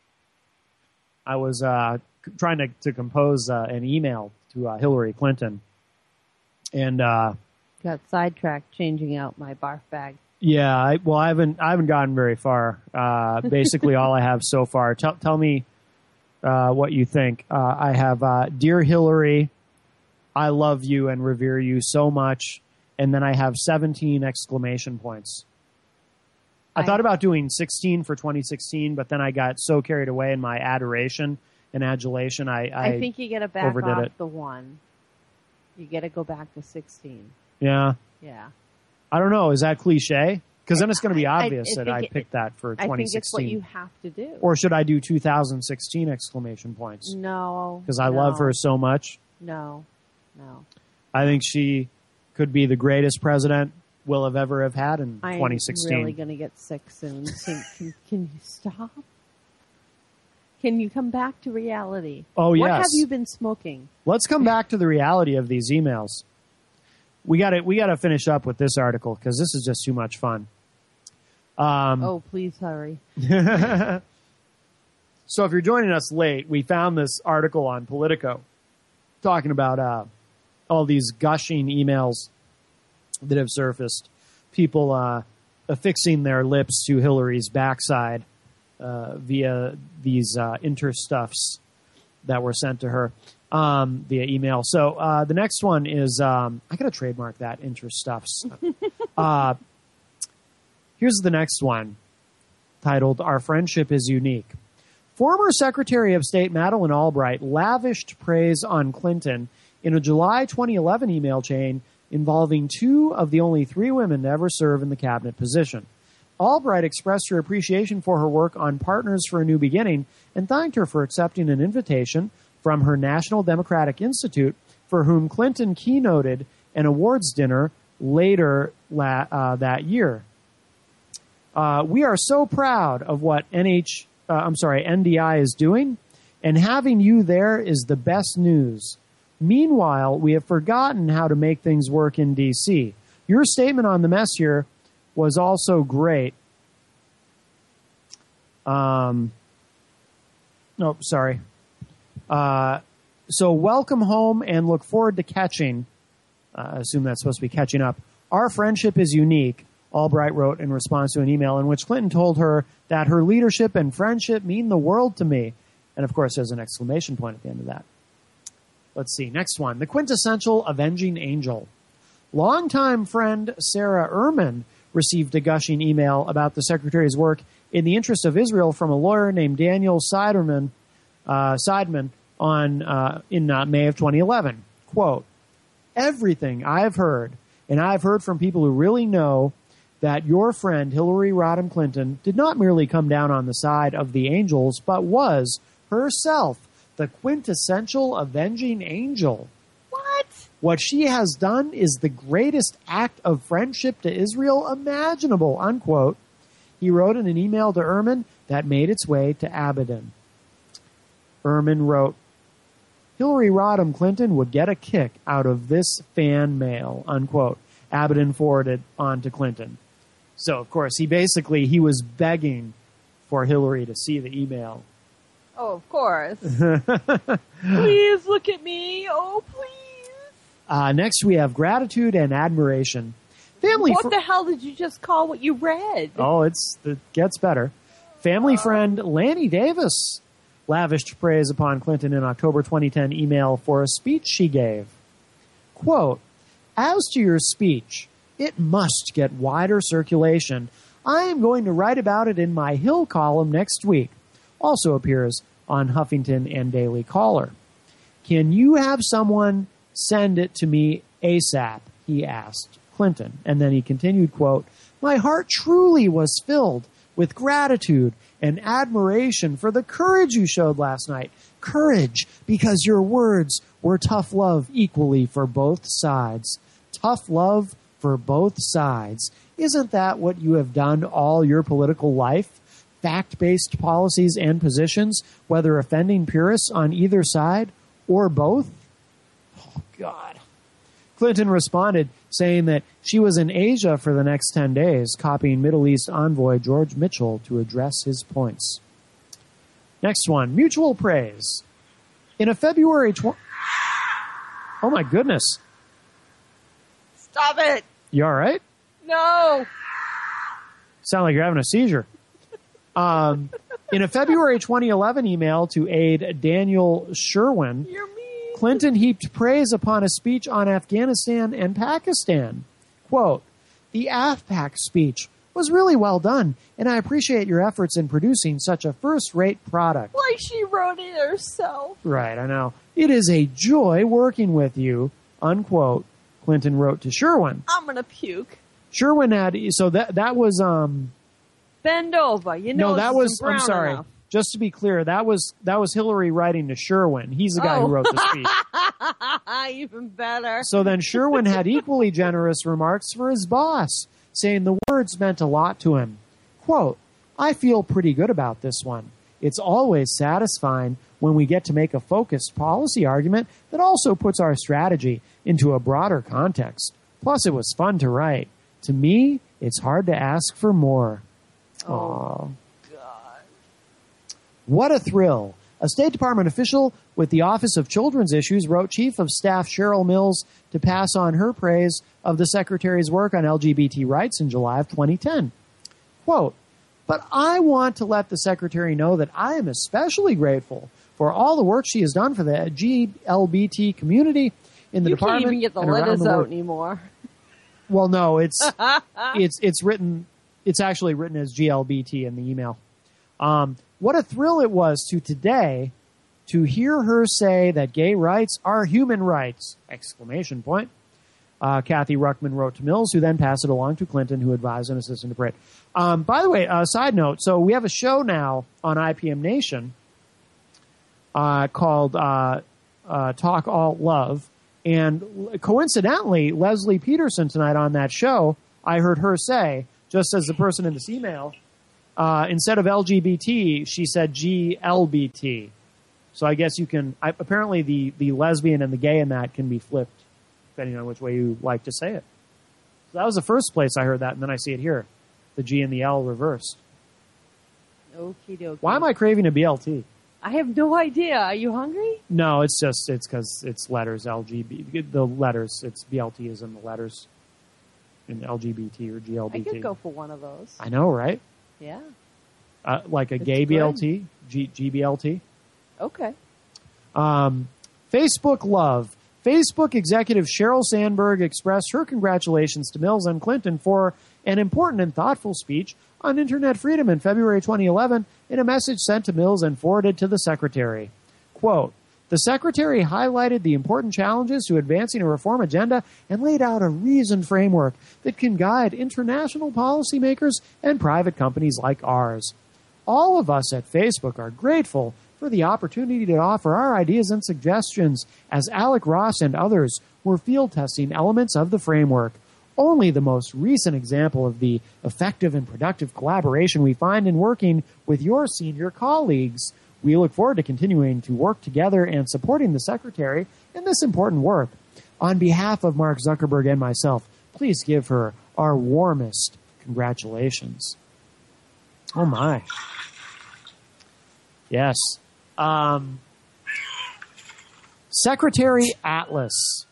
Speaker 2: I was uh, c- trying to, to compose uh, an email to uh, Hillary Clinton. And uh,
Speaker 4: Got sidetracked changing out my barf bag.
Speaker 2: yeah, I, well, I haven't I haven't gotten very far. Uh, basically, all I have so far. Tell tell me uh, what you think. Uh, I have uh, dear Hillary, I love you and revere you so much, and then I have seventeen exclamation points. I,
Speaker 4: I-
Speaker 2: thought about doing sixteen for 2016, but then I got so carried away in my adoration and adulation. I I,
Speaker 4: I, think you get to back
Speaker 2: overdid
Speaker 4: off
Speaker 2: it.
Speaker 4: the one. You got to go back to 16.
Speaker 2: yeah.
Speaker 4: Yeah.
Speaker 2: I don't know. Is that cliche? Because then it's going to be
Speaker 4: I- I-
Speaker 2: obvious
Speaker 4: I
Speaker 2: that I
Speaker 4: it-
Speaker 2: picked that for 2016.
Speaker 4: I
Speaker 2: 2016.
Speaker 4: think it's what you have to do.
Speaker 2: Or should I do 2016 exclamation points?
Speaker 4: no.
Speaker 2: Because I love her so much.
Speaker 4: No. No.
Speaker 2: I think she could be the greatest president we'll have ever have had in
Speaker 4: I'm
Speaker 2: 2016.
Speaker 4: really going to get sick soon. Can, can, can you stop? Can you come back to reality?
Speaker 2: Oh, yes.
Speaker 4: What have you been smoking?
Speaker 2: Let's come back to the reality of these emails. We got to we got to finish up with this article because this is just too much fun. Um,
Speaker 4: oh, please hurry.
Speaker 2: so if you're joining us late, we found this article on Politico talking about uh, all these gushing emails that have surfaced. People uh, affixing their lips to Hillary's backside uh, via these uh, interstuffs that were sent to her um, via email. So uh, the next one is um, I got to trademark that interstuffs. here's the next one titled Our Friendship is Unique. Former Secretary of State Madeleine Albright lavished praise on Clinton in a July 2011 email chain involving two of the only three women to ever serve in the cabinet position. Albright expressed her appreciation for her work on Partners for a New Beginning and thanked her for accepting an invitation from her National Democratic Institute, for whom Clinton keynoted an awards dinner later la- uh, that year. Uh, we are so proud of what NH, uh, I'm sorry, NDI is doing, and having you there is the best news. Meanwhile, we have forgotten how to make things work in DC. Your statement on the mess here was also great. Um, no, sorry. Uh, so welcome home and look forward to catching. Uh, I assume that's supposed to be catching up. Our friendship is unique. Albright wrote in response to an email in which Clinton told her that her leadership and friendship mean the world to me. And of course, there's an exclamation point at the end of that. Let's see. Next one. The quintessential avenging angel. Longtime friend Sara Ehrman received a gushing email about the secretary's work in the interest of Israel from a lawyer named Daniel Siderman, uh, Seidman on uh, in uh, May of 2011. Quote: Everything I've heard, and I've heard from people who really know that your friend Hillary Rodham Clinton did not merely come down on the side of the angels, but was herself the quintessential avenging angel.
Speaker 4: What?
Speaker 2: What she has done is the greatest act of friendship to Israel imaginable, unquote. He wrote in an email to Ehrman that made its way to Abedin. Ehrman wrote, Hillary Rodham Clinton would get a kick out of this fan mail, unquote. Abedin forwarded on to Clinton. So, of course, he basically, he was begging for Hillary to see the email.
Speaker 4: Oh, of course. please look at me. Oh, please.
Speaker 2: Uh, next, we have gratitude and admiration. Family.
Speaker 4: What
Speaker 2: fr-
Speaker 4: the hell did you just call what you read?
Speaker 2: Oh, it's it gets better. Family friend Lanny Davis lavished praise upon Clinton in October 2010 email for a speech she gave. Quote, as to your speech, it must get wider circulation. I am going to write about it in my Hill column next week. Also appears on Huffington and Daily Caller. Can you have someone send it to me ASAP? He asked Clinton. And then he continued, quote, My heart truly was filled with gratitude and admiration for the courage you showed last night. Courage, because your words were tough love equally for both sides. Tough love for both sides. Isn't that what you have done all your political life? Fact based policies and positions, whether offending purists on either side or both? Oh, God. Clinton responded, saying that she was in Asia for the next 10 days, copying Middle East envoy George Mitchell to address his points. Next one mutual praise. In a February 20. oh, my goodness.
Speaker 4: Stop it.
Speaker 2: You all right?
Speaker 4: No.
Speaker 2: Sound like you're having a seizure. Um, in a February 2011 email to aide Daniel Sherwin, Clinton heaped praise upon a speech on Afghanistan and Pakistan. Quote, the AfPak speech was really well done, and I appreciate your efforts in producing such a first rate product.
Speaker 4: Like she wrote it herself.
Speaker 2: Right, I know. It is a joy working with you, unquote, Clinton wrote to Sherwin.
Speaker 4: I'm gonna puke.
Speaker 2: Sherwin had, so that, that was, um,
Speaker 4: Bend over. You know
Speaker 2: no, that was. I'm sorry.
Speaker 4: enough.
Speaker 2: Just to be clear, that was that was Hillary writing to Sherwin. He's the guy
Speaker 4: Oh.
Speaker 2: who wrote the speech.
Speaker 4: Even better.
Speaker 2: so then Sherwin had equally generous remarks for his boss, saying the words meant a lot to him. Quote, I feel pretty good about this one. It's always satisfying when we get to make a focused policy argument that also puts our strategy into a broader context. Plus, it was fun to write. To me, it's hard to ask for more. Oh, God. What a thrill. A State Department official with the Office of Children's Issues wrote Chief of Staff Cheryl Mills to pass on her praise of the Secretary's work on LGBT rights in July of 2010. Quote, but I want to let the Secretary know that I am especially grateful for all the work she has done for the GLBT community in the
Speaker 4: you
Speaker 2: department.
Speaker 4: can't even get the letters
Speaker 2: the
Speaker 4: out anymore.
Speaker 2: Well, no, it's it's it's written. It's actually written as GLBT in the email. Um, what a thrill it was to today to hear her say that gay rights are human rights! Exclamation point. Uh, Kathy Ruckman wrote to Mills, who then passed it along to Clinton, who advised an assistant to Britt. Um, by the way, uh, side note: so we have a show now on IPM Nation uh, called uh, uh, Talk All Love. And coincidentally, Leslie Peterson tonight on that show, I heard her say, just as the person in this email, uh, instead of LGBT, she said GLBT. So I guess you can. I, apparently, the the lesbian and the gay in that can be flipped, depending on which way you like to say it. So that was the first place I heard that, and then I see it here, the G and the L reversed.
Speaker 4: Okie dokie.
Speaker 2: Why am I craving a BLT?
Speaker 4: I have no idea. Are you hungry?
Speaker 2: No, it's just it's because it's letters LGB. The letters. It's BLT is in the letters. In LGBT or GLBT.
Speaker 4: I could go for one of those.
Speaker 2: I know, right?
Speaker 4: Yeah.
Speaker 2: Uh, like a
Speaker 4: It's
Speaker 2: gay
Speaker 4: good.
Speaker 2: BLT, G, GBLT.
Speaker 4: Okay.
Speaker 2: Um, Facebook love. Facebook executive Sheryl Sandberg expressed her congratulations to Mills and Clinton for an important and thoughtful speech on internet freedom in February 2011 in a message sent to Mills and forwarded to the secretary. Quote, the secretary highlighted the important challenges to advancing a reform agenda and laid out a reasoned framework that can guide international policymakers and private companies like ours. All of us at Facebook are grateful for the opportunity to offer our ideas and suggestions as Alec Ross and others were field testing elements of the framework. Only the most recent example of the effective and productive collaboration we find in working with your senior colleagues. We look forward to continuing to work together and supporting the Secretary in this important work. On behalf of Mark Zuckerberg and myself, please give her our warmest congratulations. Oh my. Yes. Um, Secretary Atlas.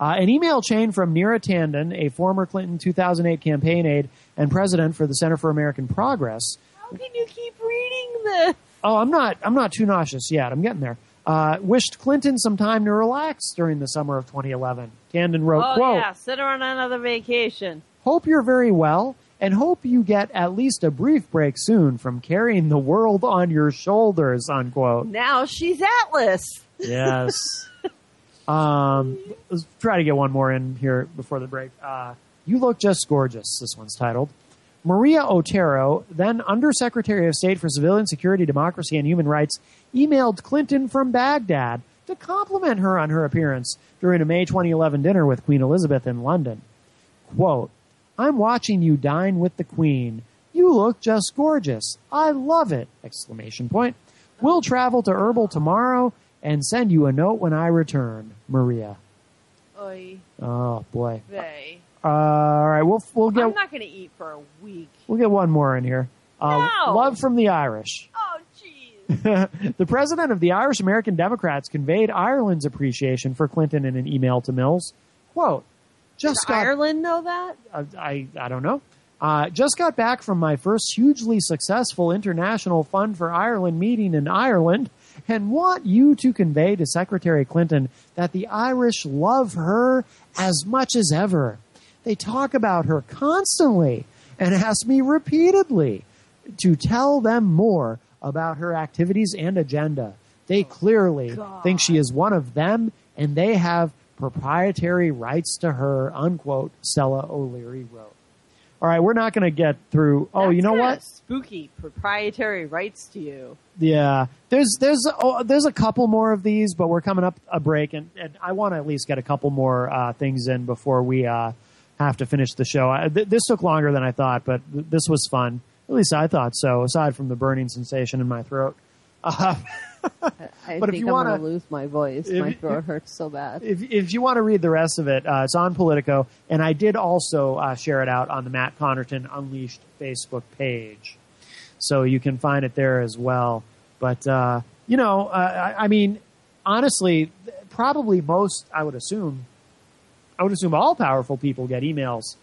Speaker 2: Uh, an email chain from Neera Tanden, a former Clinton 2008 campaign aide and president for the Center for American Progress.
Speaker 4: How can you keep reading this?
Speaker 2: Oh, I'm not. I'm not too nauseous yet. I'm getting there. Uh, wished Clinton some time to relax during the summer of 2011. Tanden wrote,
Speaker 4: oh
Speaker 2: "quote
Speaker 4: yeah, sit her on another vacation.
Speaker 2: Hope you're very well, and hope you get at least a brief break soon from carrying the world on your shoulders." Unquote.
Speaker 4: Now she's Atlas.
Speaker 2: Yes. um, let's try to get one more in here before the break. Uh, you look just gorgeous. This one's titled. Maria Otero, then Undersecretary of State for Civilian Security, Democracy, and Human Rights, emailed Clinton from Baghdad to compliment her on her appearance during a May 2011 dinner with Queen Elizabeth in London. Quote, I'm watching you dine with the Queen. You look just gorgeous. I love it! Exclamation point. We'll travel to Erbil tomorrow and send you a note when I return. Maria.
Speaker 4: Oy
Speaker 2: Oh boy. Uh, all right, we'll we'll get
Speaker 4: I'm not going to eat for a week.
Speaker 2: we'll get one more in here. Uh,
Speaker 4: No.
Speaker 2: Love from the Irish.
Speaker 4: Oh, jeez.
Speaker 2: the president of the Irish American Democrats conveyed Ireland's appreciation for Clinton in an email to Mills. Quote, just
Speaker 4: Does
Speaker 2: got
Speaker 4: Ireland know that?
Speaker 2: uh, I I don't know. Uh, just got back from my first hugely successful international Fund for Ireland meeting in Ireland, and want you to convey to Secretary Clinton that the Irish love her as much as ever. They talk about her constantly and ask me repeatedly to tell them more about her activities and agenda. They clearly think she is one of them, and they have proprietary rights to her. Unquote. Stella O'Leary wrote. All right, we're not going to get through. Oh, you know what?
Speaker 4: Spooky proprietary rights to you.
Speaker 2: Yeah, there's there's oh, there's a couple more of these, but we're coming up a break, and, and I want to at least get a couple more uh, things in before we uh, have to finish the show. I, th- this took longer than I thought, but th- this was fun. At least I thought so. Aside from the burning sensation in my throat. Uh,
Speaker 4: I
Speaker 2: But if you wanna-
Speaker 4: lose my voice.
Speaker 2: if-
Speaker 4: my throat hurts so bad.
Speaker 2: if, if you want to read the rest of it, uh, it's on Politico, and I did also uh, share it out on the Matt Connerton Unleashed Facebook page, so you can find it there as well. But uh, you know, uh, I, I mean, honestly, probably most I would assume, I would assume all powerful people get emails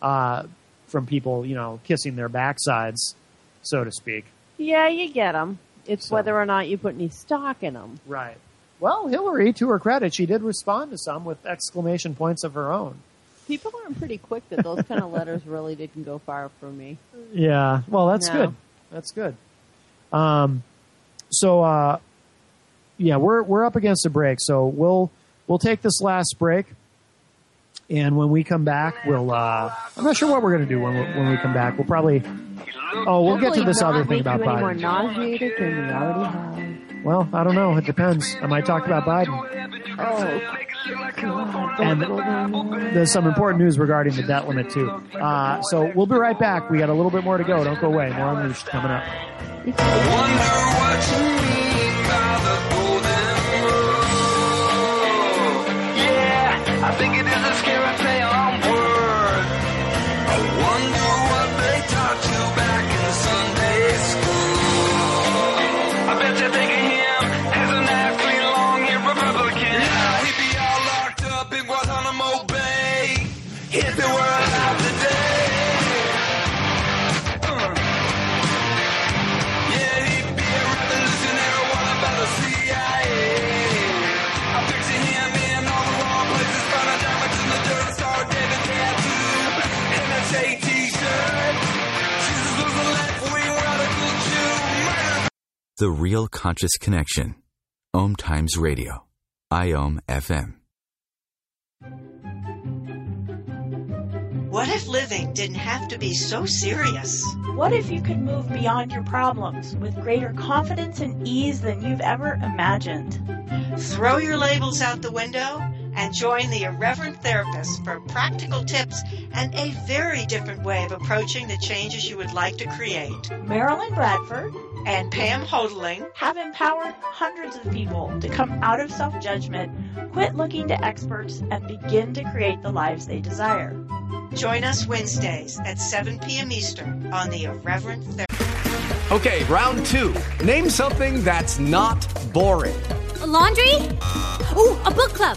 Speaker 2: uh, from people, you know, kissing their backsides, so to speak.
Speaker 4: Yeah, you get them. It's whether or not you put any stock in them.
Speaker 2: Right. Well, Hillary, to her credit, she did respond to some with exclamation points of her own.
Speaker 4: People learn pretty quick that those kind of letters really didn't go far for me.
Speaker 2: Yeah. Well, that's
Speaker 4: No.
Speaker 2: good. That's good. Um, so uh, yeah, we're we're up against a break, so we'll we'll take this last break, and when we come back, we'll. Uh, I'm not sure what we're going to do when we, when we come back. We'll probably. Oh, we'll get to this other thing about
Speaker 4: you any more
Speaker 2: Biden.
Speaker 4: nauseated than we already have.
Speaker 2: Well, I don't know. It depends. I might talk about Biden.
Speaker 4: Oh, God,
Speaker 2: And
Speaker 4: don't go there.
Speaker 2: there's some important news regarding the debt limit too. Uh, so we'll be right back. We got a little bit more to go. Don't go away. More unleashed coming up.
Speaker 1: The real conscious connection. Om Times Radio. IOM FM.
Speaker 14: What if living didn't have to be so serious?
Speaker 15: What if you could move beyond your problems with greater confidence and ease than you've ever imagined?
Speaker 14: Throw your labels out the window and join the Irreverent Therapist for practical tips and a very different way of approaching the changes you would like to create.
Speaker 15: Marilyn Bradford
Speaker 14: and Pam Houghteling
Speaker 15: have empowered hundreds of people to come out of self judgment, quit looking to experts, and begin to create the lives they desire.
Speaker 14: Join us Wednesdays at 7 p.m. Eastern on the Irreverent Therapist.
Speaker 16: Okay, round two. Name something that's not boring.
Speaker 17: A laundry? Ooh, a book club.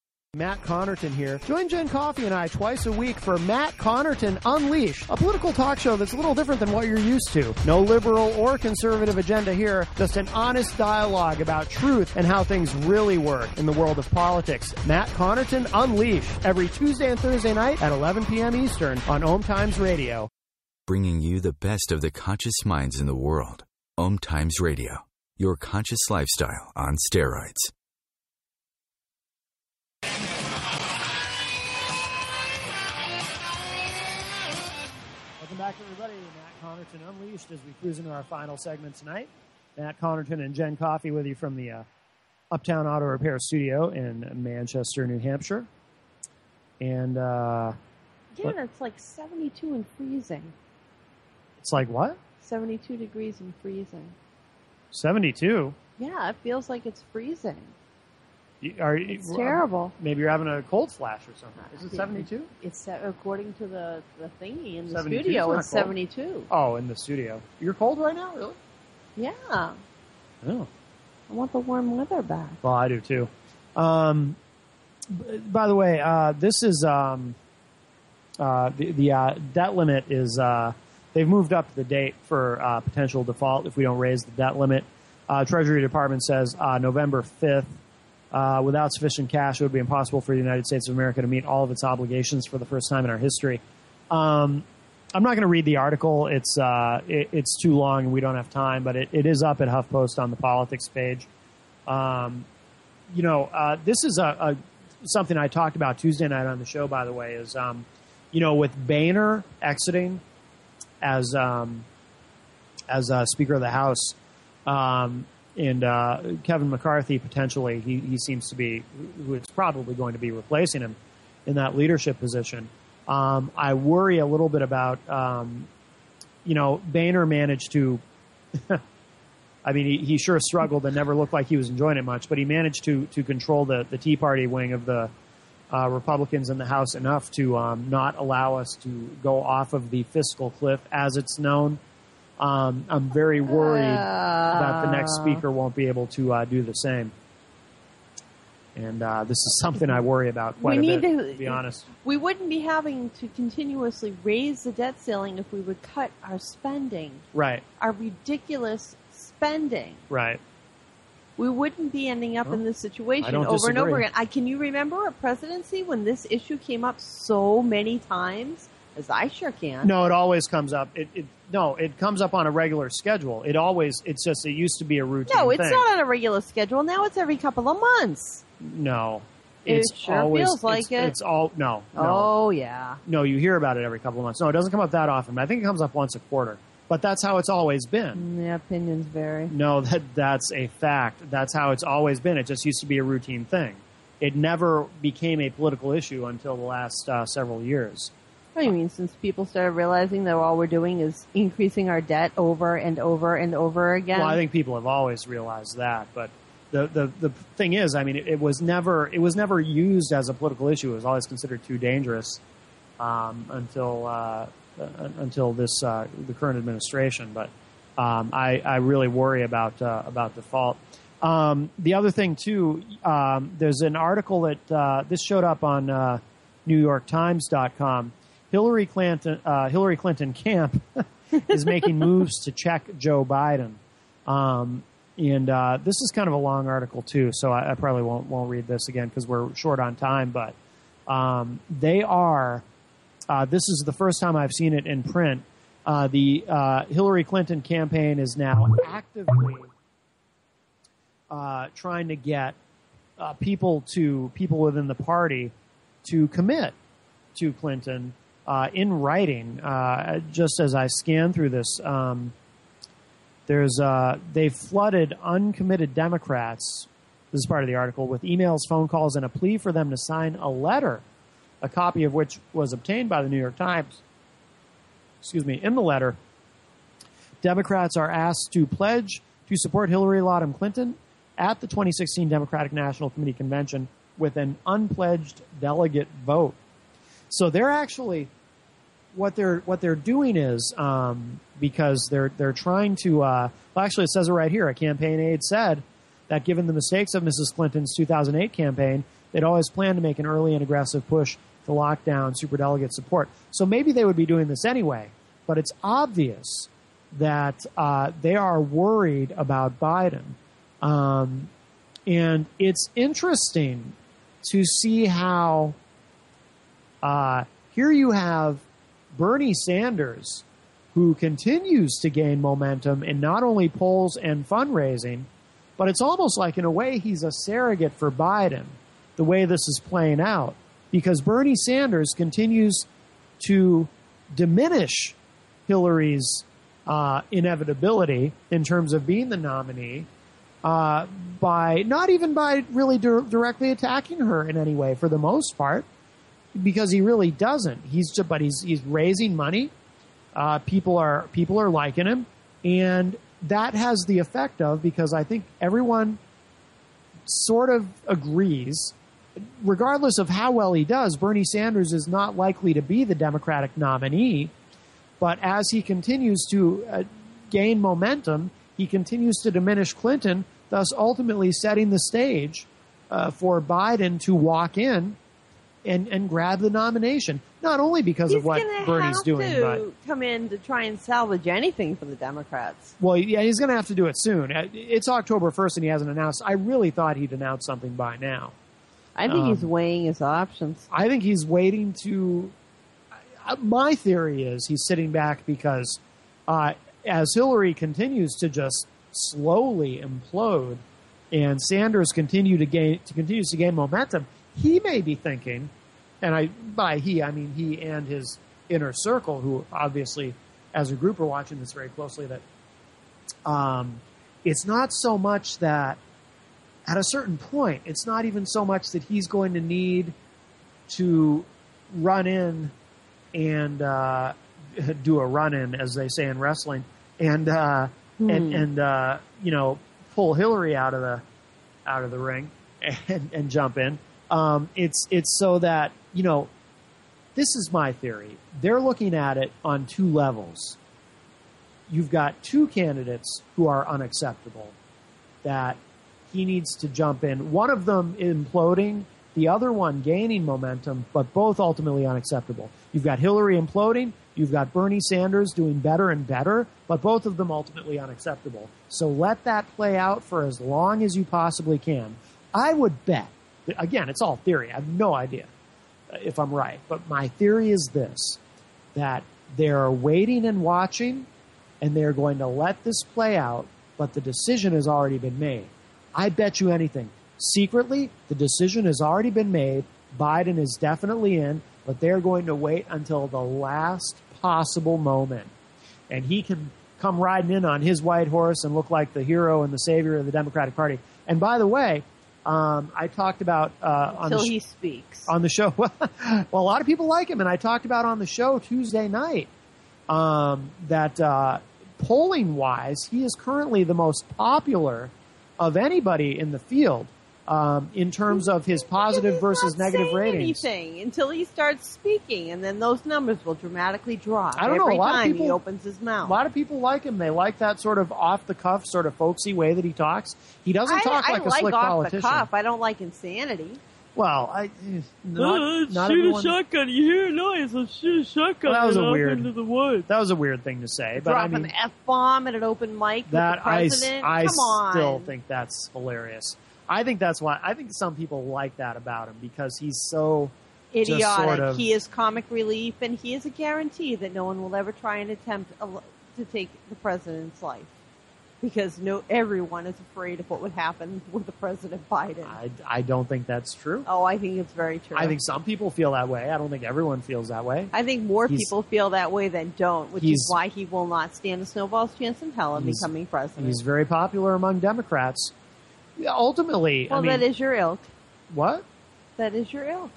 Speaker 2: Matt Connerton here. Join Jen Coffee and I twice a week for Matt Connerton Unleash, a political talk show that's a little different than what you're used to. No liberal or conservative agenda here, just an honest dialogue about truth and how things really work in the world of politics. Matt Connerton Unleash, every Tuesday and Thursday night at 11 p.m. Eastern on Om Times Radio.
Speaker 1: Bringing you the best of the conscious minds in the world. Om Times Radio, your conscious lifestyle on steroids.
Speaker 2: Connerton Unleashed as we cruise into our final segment tonight. Matt Connerton and Jen Coffee with you from the uh, Uptown Auto Repair Studio in Manchester, New Hampshire. And uh,
Speaker 4: yeah, it's like 72 and freezing.
Speaker 2: It's like what?
Speaker 4: 72 degrees and freezing.
Speaker 2: 72?
Speaker 4: Yeah, it feels like it's freezing.
Speaker 2: You, are,
Speaker 4: it's well, terrible.
Speaker 2: Maybe you're having a cold flash or something. Is it 72?
Speaker 4: It's according to the, the thingy in the studio. It's
Speaker 2: cold.
Speaker 4: 72.
Speaker 2: Oh, in the studio. You're cold right now, really?
Speaker 4: Yeah.
Speaker 2: Oh.
Speaker 4: I want the warm weather back.
Speaker 2: Well, I do too. Um, by the way, uh, this is um, uh, the, the uh, debt limit is uh, they've moved up the date for uh, potential default if we don't raise the debt limit. Uh, Treasury Department says November fifth. Uh, without sufficient cash, it would be impossible for the United States of America to meet all of its obligations for the first time in our history. Um, I'm not going to read the article; it's uh, it, it's too long, and we don't have time. But it, it is up at HuffPost on the politics page. Um, you know, uh, this is a, a, something I talked about Tuesday night on the show. By the way, is um, you know with Boehner exiting as um, as Speaker of the House. And uh, Kevin McCarthy potentially he, he seems to be who is probably going to be replacing him in that leadership position. Um, I worry a little bit about um, you know Boehner managed to. I mean, he, he sure struggled and never looked like he was enjoying it much, but he managed to to control the, the Tea Party wing of the uh, Republicans in the House enough to um, not allow us to go off of the fiscal cliff as it's known. Um, I'm very worried uh, that the next speaker won't be able to uh, do the same. And uh, this is something I worry about quite
Speaker 4: we
Speaker 2: a bit,
Speaker 4: to,
Speaker 2: to be honest.
Speaker 4: We wouldn't be having to continuously raise the debt ceiling if we would cut our spending,
Speaker 2: Right,
Speaker 4: our ridiculous spending.
Speaker 2: right.
Speaker 4: we wouldn't be ending up in this situation over and over again. I can you remember a presidency when this issue came up so many times? As I sure can.
Speaker 2: No, it always comes up. It, it no, it comes up on a regular schedule. It always. It's just. It used to be a routine.
Speaker 4: No, it's
Speaker 2: thing.
Speaker 4: not on a regular schedule. Now it's every couple of months.
Speaker 2: No,
Speaker 4: It
Speaker 2: it's
Speaker 4: sure
Speaker 2: always,
Speaker 4: feels like
Speaker 2: it's,
Speaker 4: it.
Speaker 2: It's all no, no,
Speaker 4: Oh yeah.
Speaker 2: no. You hear about it every couple of months. No, it doesn't come up that often. But I think it comes up once a quarter. But that's how it's always been.
Speaker 4: The opinions vary.
Speaker 2: No, that that's a fact. That's how it's always been. It just used to be a routine thing. It never became a political issue until the last uh, several years.
Speaker 4: You mean? Since people started realizing that all we're doing is increasing our debt over and over and over again.
Speaker 2: Well, I think people have always realized that, but the the, the thing is, I mean, it, it was never it was never used as a political issue. It was always considered too dangerous um, until uh, uh, until this uh, the current administration. But um, I, I really worry about uh, about default. Um, the other thing too, um, there's an article that uh, this showed up on uh, NewYorkTimes.com. Hillary Clinton uh, Hillary Clinton camp is making moves to check Joe Biden. Um, and uh, this is kind of a long article too, so I, I probably won't won't read this again because we're short on time. But um, they are. Uh, this is the first time I've seen it in print. Uh, the uh, Hillary Clinton campaign is now actively uh, trying to get uh, people to people within the party to commit to Clinton uh, in writing. Uh, just as I scan through this, um, there's uh, they flooded uncommitted Democrats. This is part of the article with emails, phone calls, and a plea for them to sign a letter, a copy of which was obtained by the New York Times. Excuse me. In the letter, Democrats are asked to pledge to support Hillary Rodham Clinton at the 2016 Democratic National Committee convention with an unpledged delegate vote. So they're actually what they're what they're doing is um, because they're they're trying to. Uh, well, actually, it says it right here. A campaign aide said that given the mistakes of Mrs. Clinton's 2008 campaign, they'd always planned to make an early and aggressive push to lock down superdelegate support. So maybe they would be doing this anyway. But it's obvious that uh, they are worried about Biden, um, and it's interesting to see how uh, here you have Bernie Sanders, who continues to gain momentum in not only polls and fundraising, but it's almost like, in a way, he's a surrogate for Biden, the way this is playing out. Because Bernie Sanders continues to diminish Hillary's uh, inevitability in terms of being the nominee uh, by not even by really dir- directly attacking her in any way for the most part because he really doesn't. He's just, but he's he's raising money. Uh, people are people are liking him, and that has the effect of because I think everyone sort of agrees, regardless of how well he does, Bernie Sanders is not likely to be the Democratic nominee. But as he continues to uh, gain momentum, he continues to diminish Clinton, thus ultimately setting the stage uh, for Biden to walk in and and grab the nomination. Not only because
Speaker 4: He's
Speaker 2: of what Bernie's doing,
Speaker 4: to
Speaker 2: but
Speaker 4: come in to try and salvage anything for the Democrats.
Speaker 2: well, yeah, he's going to have to do it soon. Uh, It's October first, and he hasn't announced. I really thought he'd announce something by now.
Speaker 4: I think he's
Speaker 2: Um,
Speaker 4: weighing his options.
Speaker 2: I think he's waiting to. uh, My theory is he's sitting back because uh, as Hillary continues to just slowly implode, and Sanders continue to gain to continues to gain momentum, he may be thinking, and I by he I mean he and his inner circle, who obviously as a group are watching this very closely, that um, it's not so much that at a certain point, it's not even so much that he's going to need to run in and uh, do a run in, as they say in wrestling, and uh, and
Speaker 4: Hmm.
Speaker 2: and uh, you know pull Hillary out of the out of the ring and, and jump in. Um, it's it's so that you know this is my theory. They're looking at it on two levels. You've got two candidates who are unacceptable that he needs to jump in. One of them imploding the other one gaining momentum, but both ultimately unacceptable. You've got Hillary imploding, you've got Bernie Sanders doing better and better, but both of them ultimately unacceptable. So let that play out for as long as you possibly can. I would bet, again, it's all theory. I have no idea uh, if I'm right, but my theory is this that they're waiting and watching, and they're going to let this play out, but the decision has already been made. I bet you anything. Secretly, the decision has already been made. Biden is definitely in, but they're going to wait until the last possible moment. And he can come riding in on his white horse and look like the hero and the savior of the Democratic Party. And by the way, um, I talked about uh, on
Speaker 4: Until
Speaker 2: the sh-
Speaker 4: he speaks.
Speaker 2: on the show. well, a lot of people like him, and I talked about on the show Tuesday night um, that uh, polling wise, he is currently the most popular of anybody in the field um, in terms of his positive versus negative
Speaker 4: saying
Speaker 2: ratings.
Speaker 4: anything until he starts speaking, and then those numbers will dramatically drop
Speaker 2: I don't know,
Speaker 4: every
Speaker 2: a lot of
Speaker 4: time he
Speaker 2: people-
Speaker 4: opens his mouth.
Speaker 2: A lot of people like him. They like that sort of off the cuff, sort of folksy way that he talks. He doesn't
Speaker 4: I,
Speaker 2: talk
Speaker 4: I
Speaker 2: like a
Speaker 4: like
Speaker 2: slick
Speaker 4: off
Speaker 2: politician.
Speaker 4: the cuff. I don't like insanity.
Speaker 2: Well, I not,
Speaker 4: Uh,
Speaker 2: not
Speaker 4: shoot
Speaker 2: everyone-
Speaker 4: a shotgun. You hear a noise. Let's shoot a shotgun.
Speaker 2: Well, that was a weird.
Speaker 4: into the woods.
Speaker 2: That was a weird thing to say, but
Speaker 4: Drop
Speaker 2: I mean,
Speaker 4: an f bomb at an open mic
Speaker 2: that
Speaker 4: with the
Speaker 2: I, s-
Speaker 4: president.
Speaker 2: I
Speaker 4: Come on.
Speaker 2: still think that's hilarious. I think that's why I think some people like that about him because he's so
Speaker 4: idiotic.
Speaker 2: sort of-
Speaker 4: He is comic relief, and he is a guarantee that no one will ever try and attempt a, to take the president's life, because no, everyone is afraid of what would happen with the President Biden.
Speaker 2: I, I don't think that's true.
Speaker 4: oh, I think it's very true.
Speaker 2: I think some people feel that way. I don't think everyone feels that way.
Speaker 4: I think more
Speaker 2: He's-
Speaker 4: people feel that way than don't, which is why he will not stand a snowball's chance in hell of becoming president.
Speaker 2: He's very popular among Democrats. Yeah, Ultimately,
Speaker 4: well,
Speaker 2: I mean,
Speaker 4: that is your ilk.
Speaker 2: what
Speaker 4: That is your ilk.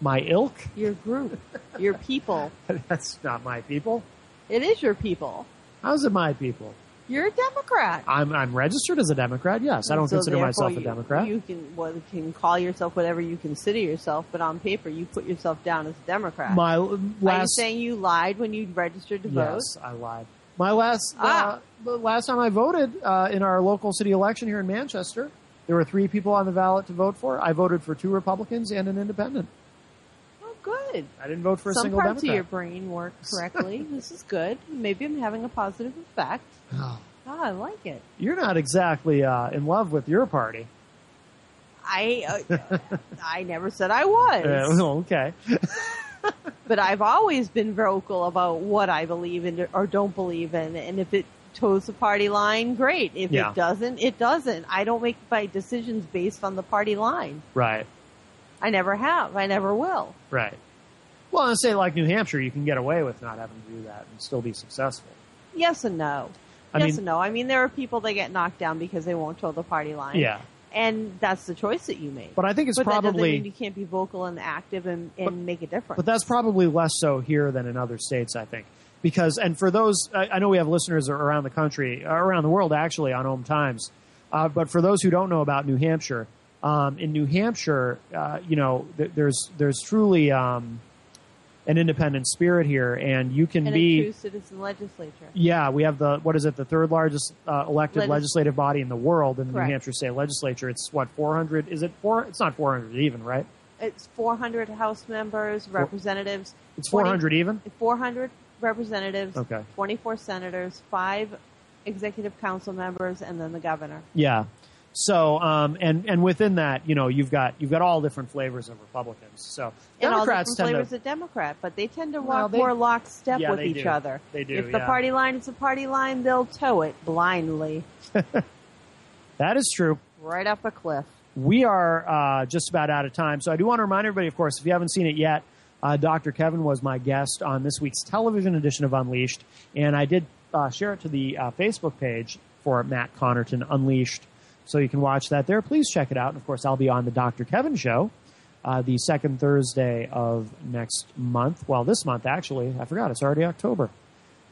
Speaker 2: my ilk.
Speaker 4: Your group. your people.
Speaker 2: that's not my people.
Speaker 4: It is your people.
Speaker 2: How's it my people?
Speaker 4: You're a Democrat.
Speaker 2: I'm I'm registered as a Democrat. Yes, I don't
Speaker 4: So
Speaker 2: consider myself a Democrat.
Speaker 4: You can well, you can call yourself whatever you consider yourself, but on paper you put yourself down as a Democrat.
Speaker 2: My last,
Speaker 4: Are you saying you lied when you registered to vote?
Speaker 2: Yes, I lied. My last
Speaker 4: Ah.
Speaker 2: uh, last time I voted uh, in our local city election here in Manchester, there were three people on the ballot to vote for. I voted for two Republicans and an independent.
Speaker 4: Oh, good.
Speaker 2: I didn't vote for a
Speaker 4: Some
Speaker 2: single
Speaker 4: parts
Speaker 2: Democrat.
Speaker 4: of your brain work correctly. this is good. Maybe I'm having a positive effect.
Speaker 2: Oh,
Speaker 4: Ah, I like it.
Speaker 2: You're not exactly uh, in love with your party.
Speaker 4: I uh, I never said I was.
Speaker 2: Okay.
Speaker 4: But I've always been vocal about what I believe in or don't believe in, and if it toes the party line, great. If
Speaker 2: Yeah.
Speaker 4: it doesn't, it doesn't. I don't make my decisions based on the party line.
Speaker 2: Right.
Speaker 4: I never have. I never will.
Speaker 2: Right. Well, a state like New Hampshire, you can get away with not having to do that and still be successful.
Speaker 4: Yes and no.
Speaker 2: I
Speaker 4: yes
Speaker 2: mean-
Speaker 4: and no. I mean, there are people that get knocked down because they won't toe the party line.
Speaker 2: Yeah.
Speaker 4: And that's the choice that you make.
Speaker 2: But I think it's
Speaker 4: but that
Speaker 2: probably-
Speaker 4: mean you can't be vocal and active and, and make a difference.
Speaker 2: But that's probably less so here than in other states, I think. Because, and for those, I, I know we have listeners around the country, around the world actually, on Om Times. Uh, but for those who don't know about New Hampshire, um, in New Hampshire, uh, you know, th- there's there's truly um, an independent spirit here, and you can
Speaker 4: and
Speaker 2: be.
Speaker 4: true citizen legislature.
Speaker 2: Yeah, we have the what is it? The third largest uh, elected
Speaker 4: Legis-
Speaker 2: legislative body in the world in the
Speaker 4: Correct.
Speaker 2: New Hampshire State Legislature. It's what 400? Is it four? It's not 400 even, right?
Speaker 4: It's 400 House members, representatives.
Speaker 2: It's 400 even.
Speaker 4: 400 representatives.
Speaker 2: Okay.
Speaker 4: 24 senators, five executive council members, and then the governor.
Speaker 2: Yeah. So, um, and and within that, you know, you've got you've got all different flavors of Republicans. So
Speaker 4: And all
Speaker 2: Democrats
Speaker 4: different
Speaker 2: tend
Speaker 4: flavors
Speaker 2: to.
Speaker 4: of Democrat, but they tend to walk
Speaker 2: Well, they-
Speaker 4: more lockstep
Speaker 2: Yeah,
Speaker 4: with each
Speaker 2: do.
Speaker 4: other.
Speaker 2: They do,
Speaker 4: If the party line is a party line, they'll toe it blindly
Speaker 2: That is true.
Speaker 4: right up a cliff.
Speaker 2: We are uh, just about out of time. So I do want to remind everybody, of course, if you haven't seen it yet, uh, Dr. Kevin was my guest on this week's television edition of Unleashed, and I did uh, share it to the uh, Facebook page for Matt Connerton Unleashed, so you can watch that there. Please check it out. And of course, I'll be on the Dr. Kevin show uh, the second Thursday of next month. Well, this month actually. I forgot it's already October.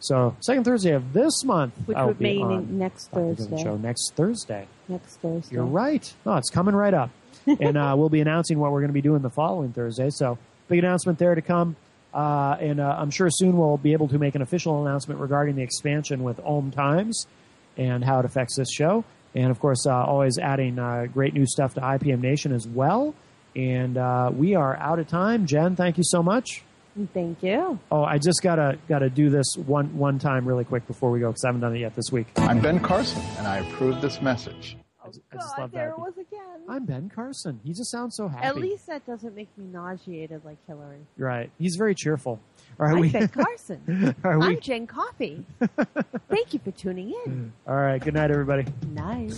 Speaker 2: So second Thursday of this month,
Speaker 4: Which
Speaker 2: I'll
Speaker 4: would
Speaker 2: be
Speaker 4: mean
Speaker 2: on
Speaker 4: next
Speaker 2: Dr. Kevin
Speaker 4: Thursday.
Speaker 2: show next Thursday.
Speaker 4: Next Thursday.
Speaker 2: You're right. Oh, it's coming right up. and uh, we'll be announcing what we're going to be doing the following Thursday. So, big announcement there to come. Uh, and uh, I'm sure soon we'll be able to make an official announcement regarding the expansion with Om Times and how it affects this show. And of course, uh, always adding uh, great new stuff to IPM Nation as well. And uh, we are out of time. Jen, thank you so much.
Speaker 4: Thank you.
Speaker 2: Oh, I just gotta gotta do this one one time really quick before we go because I haven't done it yet this week.
Speaker 18: I'm Ben Carson, and I approve this message.
Speaker 2: I just, I just love
Speaker 4: there
Speaker 2: that.
Speaker 4: it was again.
Speaker 2: I'm Ben Carson. He just sounds so happy.
Speaker 4: At least that doesn't make me nauseated like Hillary.
Speaker 2: right. He's very cheerful. Are
Speaker 4: I'm
Speaker 2: we?
Speaker 4: Ben Carson.
Speaker 2: Are we?
Speaker 4: I'm Jen Coffee. Thank you for tuning in.
Speaker 2: All right. Good night, everybody.
Speaker 4: Night.